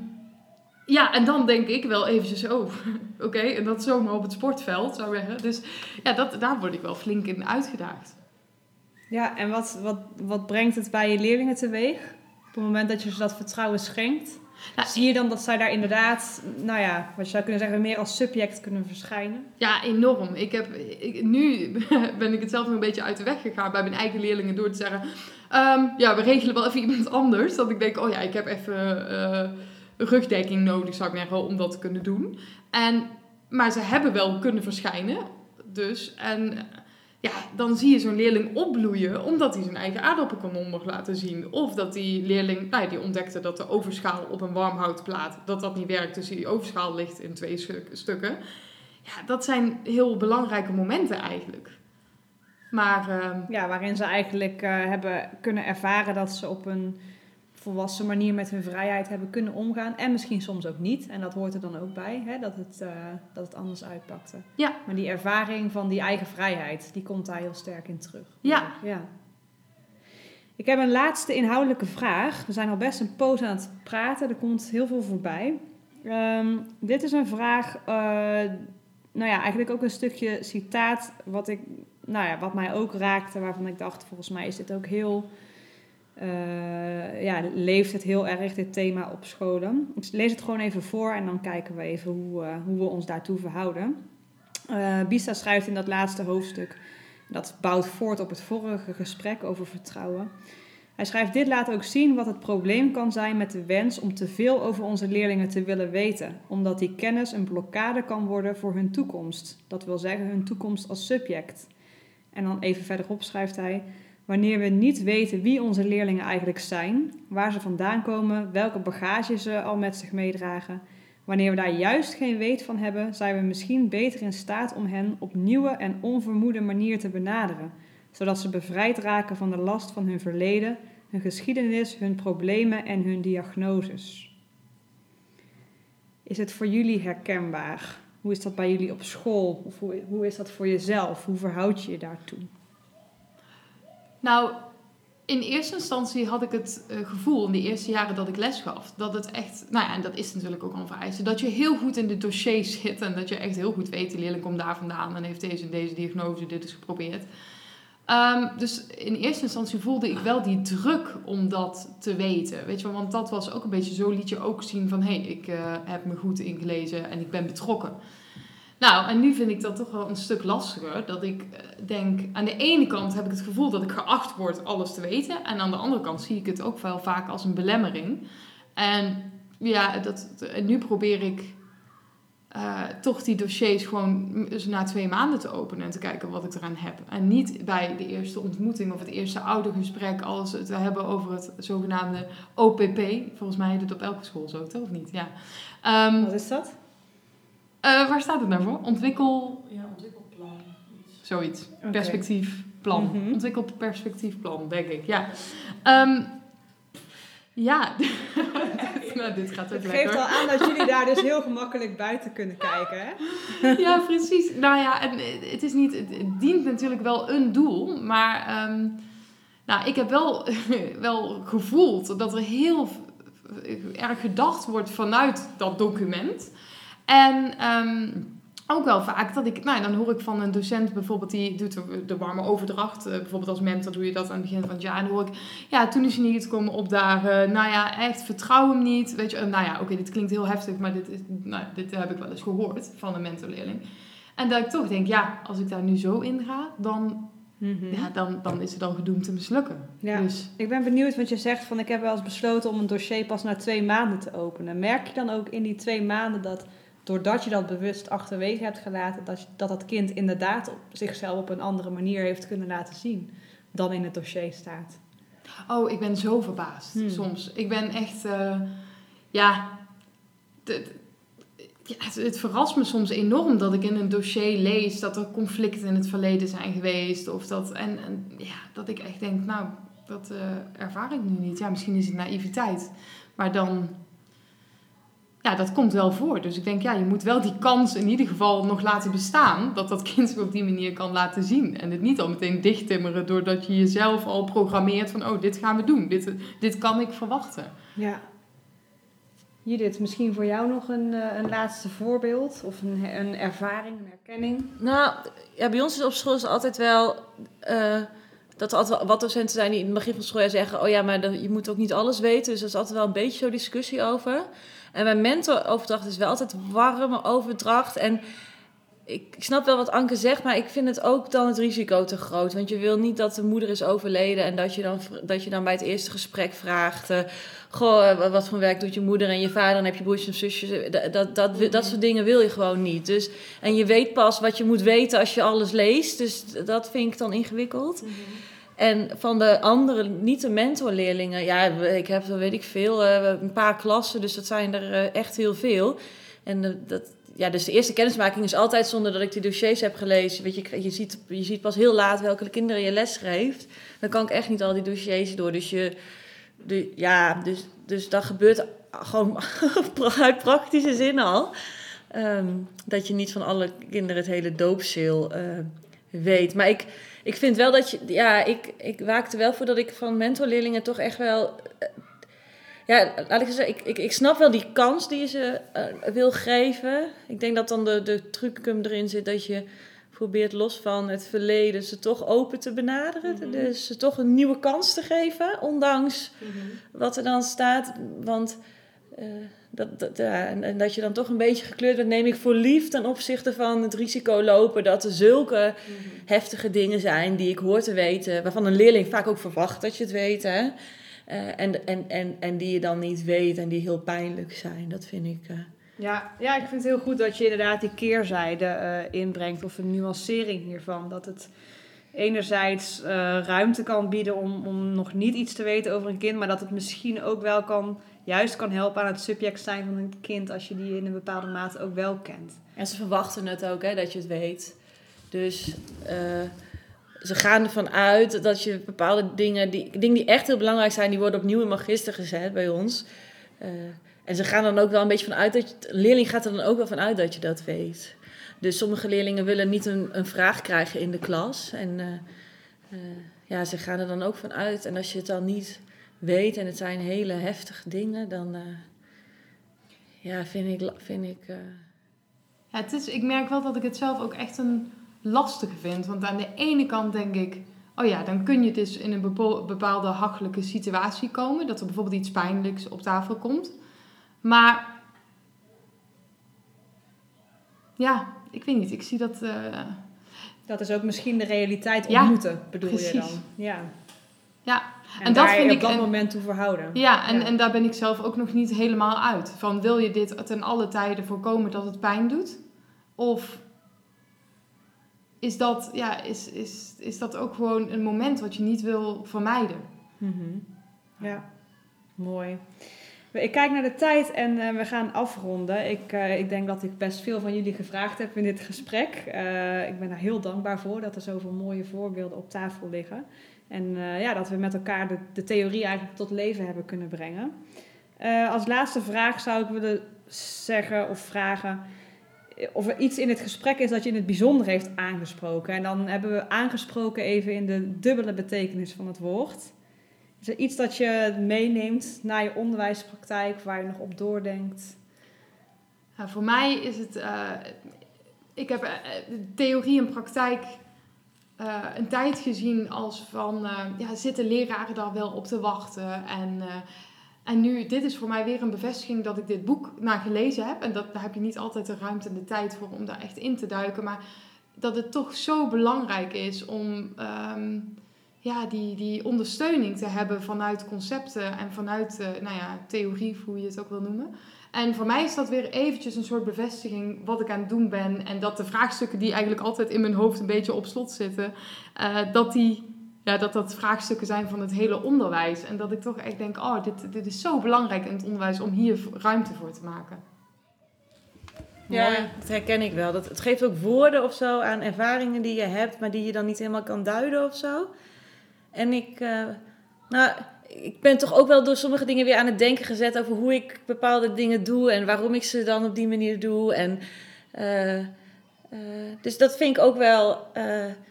ja, en dan denk ik wel eventjes, oh, oké, okay, en dat zomaar op het sportveld, zou ik zeggen. Dus ja, dat, daar word ik wel flink in uitgedaagd. Ja, en wat, wat, wat brengt het bij je leerlingen teweeg? Op het moment dat je ze dat vertrouwen schenkt, Nou, zie je dan dat zij daar inderdaad, nou ja, wat je zou kunnen zeggen, meer als subject kunnen verschijnen? Ja, enorm. Ik heb, nu ben ik het zelf nog een beetje uit de weg gegaan bij mijn eigen leerlingen door te zeggen... ehm, ja, we regelen wel even iemand anders. Dat ik denk, oh ja, ik heb even eh, rugdekking nodig, zou ik zeggen, om dat te kunnen doen. En, maar ze hebben wel kunnen verschijnen. Dus, en ja, dan zie je zo'n leerling opbloeien omdat hij zijn eigen aardappelkanon mag laten zien. Of dat die leerling, nou die ontdekte dat de overschaal op een warmhoutplaat, dat dat niet werkt. Dus die overschaal ligt in twee stuk- stukken. Ja, dat zijn heel belangrijke momenten eigenlijk. Maar ehm, Ja, waarin ze eigenlijk eh, hebben kunnen ervaren dat ze op een volwassen manier met hun vrijheid hebben kunnen omgaan. En misschien soms ook niet. En dat hoort er dan ook bij, hè, dat, het, eh, dat het anders uitpakte. Ja. Maar die ervaring van die eigen vrijheid, die komt daar heel sterk in terug. Ja. ja. Ik heb een laatste inhoudelijke vraag. We zijn al best een poos aan het praten. Er komt heel veel voorbij. Ehm, dit is een vraag, eh, nou ja, eigenlijk ook een stukje citaat wat, ik, nou ja, wat mij ook raakte. Waarvan ik dacht, volgens mij is dit ook heel, eh, ja, leeft het heel erg, dit thema op scholen. Ik lees het gewoon even voor en dan kijken we even hoe, eh, hoe we ons daartoe verhouden. Eh Bisa schrijft in dat laatste hoofdstuk, dat bouwt voort op het vorige gesprek over vertrouwen. Hij schrijft: Dit laat ook zien wat het probleem kan zijn met de wens om te veel over onze leerlingen te willen weten, omdat die kennis een blokkade kan worden voor hun toekomst. Dat wil zeggen hun toekomst als subject. En dan even verderop schrijft hij: Wanneer we niet weten wie onze leerlingen eigenlijk zijn, waar ze vandaan komen, welke bagage ze al met zich meedragen, wanneer we daar juist geen weet van hebben, zijn we misschien beter in staat om hen op nieuwe en onvermoede manier te benaderen, zodat ze bevrijd raken van de last van hun verleden, hun geschiedenis, hun problemen en hun diagnoses. Is het voor jullie herkenbaar? Hoe is dat bij jullie op school? Of hoe, hoe is dat voor jezelf? Hoe verhoud je je daartoe? Nou, in eerste instantie had ik het eh, gevoel in de eerste jaren dat ik les gaf, dat het echt, nou ja, en dat is natuurlijk ook een vereiste, dat je heel goed in de dossiers zit en dat je echt heel goed weet, die leerling komt daar vandaan en heeft deze en deze diagnose, dit is geprobeerd. Ehm, dus in eerste instantie voelde ik wel die druk om dat te weten, weet je wel, want dat was ook een beetje, zo liet je ook zien van, hé, hey, ik eh, heb me goed ingelezen en ik ben betrokken. Nou, en nu vind ik dat toch wel een stuk lastiger. Dat ik eh, denk, aan de ene kant heb ik het gevoel dat ik geacht word alles te weten. En aan de andere kant zie ik het ook wel vaak als een belemmering. En ja, dat, en nu probeer ik eh, toch die dossiers gewoon dus na twee maanden te openen en te kijken wat ik eraan heb. En niet bij de eerste ontmoeting of het eerste oudergesprek als het hebben over het zogenaamde OPP. Volgens mij heet het op elke school zo, toch? Of niet? Ja. Ehm, Wat is dat? Eh, waar staat het nou voor? Ontwikkel... Ja, ontwikkelplan. Iets. Zoiets. Perspectiefplan. Mhm. Ontwikkeld perspectiefplan, denk ik. Ja. Ehm, ja. nou, dit gaat ook Het lekker. geeft al aan dat jullie daar dus heel gemakkelijk buiten kunnen kijken. Hè? Ja, precies. Nou ja, en het is niet... Het dient natuurlijk wel een doel, maar... ehm, nou, ik heb wel, wel gevoeld dat er heel erg gedacht wordt vanuit dat document. En ehm, ook wel vaak dat ik, nou, dan hoor ik van een docent bijvoorbeeld, die doet de- de warme overdracht. eh, bijvoorbeeld als mentor doe je dat aan het begin van het jaar. En dan hoor ik, ja, toen is hij niet komen opdagen. Nou ja, echt, vertrouw hem niet. Weet je, eh, nou ja, oké, dit klinkt heel heftig, maar dit, is, nou, dit heb ik wel eens gehoord van een mentorleerling. En dat ik toch denk, ja, als ik daar nu zo in ga, dan, ja, dan, dan is het dan gedoemd te mislukken. Ja. Dus Ik ben benieuwd, want je zegt van ik heb wel eens besloten om een dossier pas na twee maanden te openen. Merk je dan ook in die twee maanden dat doordat je dat bewust achterwege hebt gelaten, dat je- dat, dat kind inderdaad op zichzelf op een andere manier heeft kunnen laten zien dan in het dossier staat? Oh, ik ben zo verbaasd Hmm. soms. Ik ben echt, eh, ja, ja het, het verrast me soms enorm dat ik in een dossier lees dat er conflicten in het verleden zijn geweest. Of dat, en, en ja, dat ik echt denk, nou, dat eh, ervaar ik nu niet. Ja, misschien is het naïviteit. Maar dan, ja, dat komt wel voor. Dus ik denk, ja, je moet wel die kans in ieder geval nog laten bestaan. Dat dat kind zich op die manier kan laten zien. En het niet al meteen dichttimmeren doordat je jezelf al programmeert van, oh, dit gaan we doen. Dit, dit kan ik verwachten. Ja. Judith, misschien voor jou nog een, eh, een laatste voorbeeld of een, een ervaring, een herkenning? Nou, ja, bij ons is op school is altijd wel... eh, dat er altijd wat docenten zijn die in het begin van het schooljaar zeggen... oh ja, maar dat, je moet ook niet alles weten. Dus er is altijd wel een beetje zo discussie over. En mijn mentoroverdracht is wel altijd warme overdracht. En ik, snap wel wat Anke zegt, maar ik vind het ook dan het risico te groot. Want je wil niet dat de moeder is overleden en dat je dan, dat je dan bij het eerste gesprek vraagt... eh, goh, eh, wat voor werk doet je moeder en je vader en heb je broertjes en zusjes? Eh, Dat, dat, dat, dat soort dingen wil je gewoon niet. Dus, en je weet pas wat je moet weten als je alles leest. Dus dat vind ik dan ingewikkeld. En van de andere, niet de mentorleerlingen, ja, ik heb, weet ik veel, eh, een paar klassen, dus dat zijn er eh, echt heel veel. En eh, dat, ja, dus de eerste kennismaking is altijd zonder dat ik die dossiers heb gelezen. Weet je, je ziet, je ziet pas heel laat welke kinderen je les geeft. Dan kan ik echt niet al die dossiers door. Dus je, de, ja, dus, dus dat gebeurt gewoon uit praktische zin al. Ehm, dat je niet van alle kinderen het hele doopzeel weet. Maar ik, ik vind wel dat je, ja, ik, ik waakte wel voor dat ik van mentorleerlingen toch echt wel. eh, ja, laat ik zeggen, ik, ik, ik snap wel die kans die je ze eh, wil geven. Ik denk dat dan de, de trucum erin zit dat je probeert los van het verleden ze toch open te benaderen. Dus ze toch een nieuwe kans te geven, ondanks wat er dan staat. Want eh, dat, dat, ja, en, en dat je dan toch een beetje gekleurd bent, neem ik voor lief ten opzichte van het risico lopen dat er zulke heftige dingen zijn die ik hoor te weten, waarvan een leerling vaak ook verwacht dat je het weet. Hè? Eh, en, en, en, en die je dan niet weet en die heel pijnlijk zijn. Dat vind ik. eh, Ja, ja, ik vind het heel goed dat je inderdaad die keerzijde eh, inbrengt of een nuancering hiervan. Dat het enerzijds ruimte kan bieden om, om nog niet iets te weten over een kind, maar dat het misschien ook wel kan, juist kan helpen aan het subject zijn van een kind als je die in een bepaalde mate ook wel kent. En ze verwachten het ook, hè, dat je het weet. Dus eh, ze gaan ervan uit dat je bepaalde dingen die, dingen die echt heel belangrijk zijn, die worden opnieuw in magister gezet bij ons. Eh, en ze gaan dan ook wel een beetje vanuit dat je, leerling gaat er dan ook wel vanuit dat je dat weet. Dus sommige leerlingen willen niet een, een vraag krijgen in de klas. En eh, ja, ze gaan er dan ook van uit. En als je het dan niet weet en het zijn hele heftige dingen, dan eh, ja, vind ik. Vind ik eh, Ja, het is, ik merk wel dat ik het zelf ook echt een lastige vind. Want aan de ene kant denk ik, oh ja, dan kun je dus in een bepaalde hachelijke situatie komen. Dat er bijvoorbeeld iets pijnlijks op tafel komt. Maar ja, ik weet niet, ik zie dat... eh, Dat is ook misschien de realiteit Ja, ontmoeten, bedoel je dan? Ja. ja, En, En dat vind op ik dat moment toe verhouden. Ja, en, Ja. en daar ben ik zelf ook nog niet helemaal uit. Van wil je dit ten alle tijden voorkomen dat het pijn doet? Of is dat, ja, is, is, is dat ook gewoon een moment wat je niet wil vermijden? Mhm. Ja, mooi. Ik kijk naar de tijd en eh, we gaan afronden. Ik, eh, ik denk dat ik best veel van jullie gevraagd heb in dit gesprek. Eh, ik ben daar heel dankbaar voor dat er zoveel mooie voorbeelden op tafel liggen. En eh, ja, dat we met elkaar de, de theorie eigenlijk tot leven hebben kunnen brengen. Eh, als laatste vraag zou ik willen zeggen of vragen eh, of er iets in het gesprek is dat je in het bijzonder heeft aangesproken. En dan hebben we aangesproken even in de dubbele betekenis van het woord. Is er iets dat je meeneemt naar je onderwijspraktijk waar je nog op doordenkt? Ja, voor mij is het, ik heb theorie en praktijk eh, een tijd gezien als van, eh, ja, zitten leraren daar wel op te wachten? En, eh, en nu, dit is voor mij weer een bevestiging dat ik dit boek naar gelezen heb. En dat, daar heb je niet altijd de ruimte en de tijd voor om daar echt in te duiken. Maar dat het toch zo belangrijk is om ehm, ja, die, die ondersteuning te hebben vanuit concepten en vanuit nou ja, theorie, hoe je het ook wil noemen. En voor mij is dat weer eventjes een soort bevestiging wat ik aan het doen ben. En dat de vraagstukken die eigenlijk altijd in mijn hoofd een beetje op slot zitten, eh, dat, die, ja, dat dat vraagstukken zijn van het hele onderwijs. En dat ik toch echt denk, oh, dit, dit is zo belangrijk in het onderwijs om hier ruimte voor te maken. Ja, dat herken ik wel. Dat, het geeft ook woorden of zo aan ervaringen die je hebt, maar die je dan niet helemaal kan duiden of zo. En ik, eh, nou, ik ben toch ook wel door sommige dingen weer aan het denken gezet over hoe ik bepaalde dingen doe en waarom ik ze dan op die manier doe. En, eh, eh, dus dat vind ik ook wel, eh,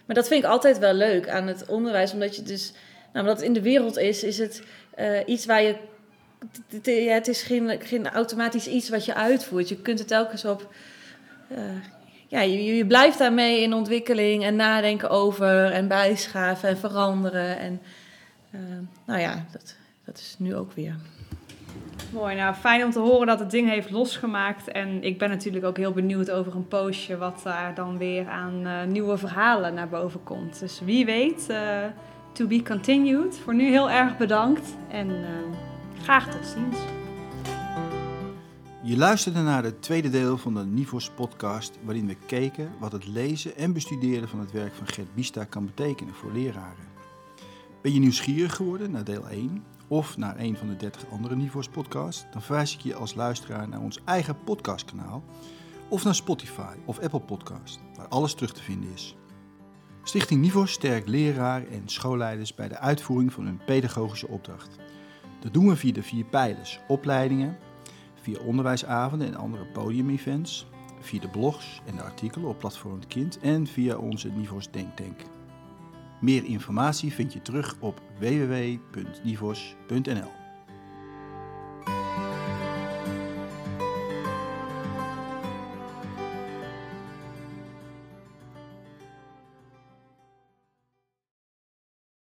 maar dat vind ik altijd wel leuk aan het onderwijs, omdat je dus, nou, omdat het in de wereld is, is het iets waar je ja, het is geen, geen automatisch iets wat je uitvoert. Je kunt het telkens op. ja, je, je blijft daarmee in ontwikkeling en nadenken over en bijschaven en veranderen. En nou ja, dat, dat is nu ook weer. Mooi, nou fijn om te horen dat het ding heeft losgemaakt. En ik ben natuurlijk ook heel benieuwd over een postje wat daar dan weer aan uh, nieuwe verhalen naar boven komt. Dus wie weet, uh, to be continued. Voor nu heel erg bedankt en uh, graag tot ziens. Je luisterde naar het tweede deel van de Nivos podcast, waarin we keken wat het lezen en bestuderen van het werk van Gert Bista kan betekenen voor leraren. Ben je nieuwsgierig geworden naar deel 1 of naar een van de 30 andere Nivos podcasts, dan verwijs ik je als luisteraar naar ons eigen podcastkanaal of naar Spotify of Apple Podcast, waar alles terug te vinden is. Stichting Nivos sterkt leraren en schoolleiders bij de uitvoering van hun pedagogische opdracht. Dat doen we via de vier pijlers: opleidingen, via onderwijsavonden en andere podiumevents, via de blogs en de artikelen op Platform het Kind en via onze Nivos Denktank. Meer informatie vind je terug op www.nivos.nl.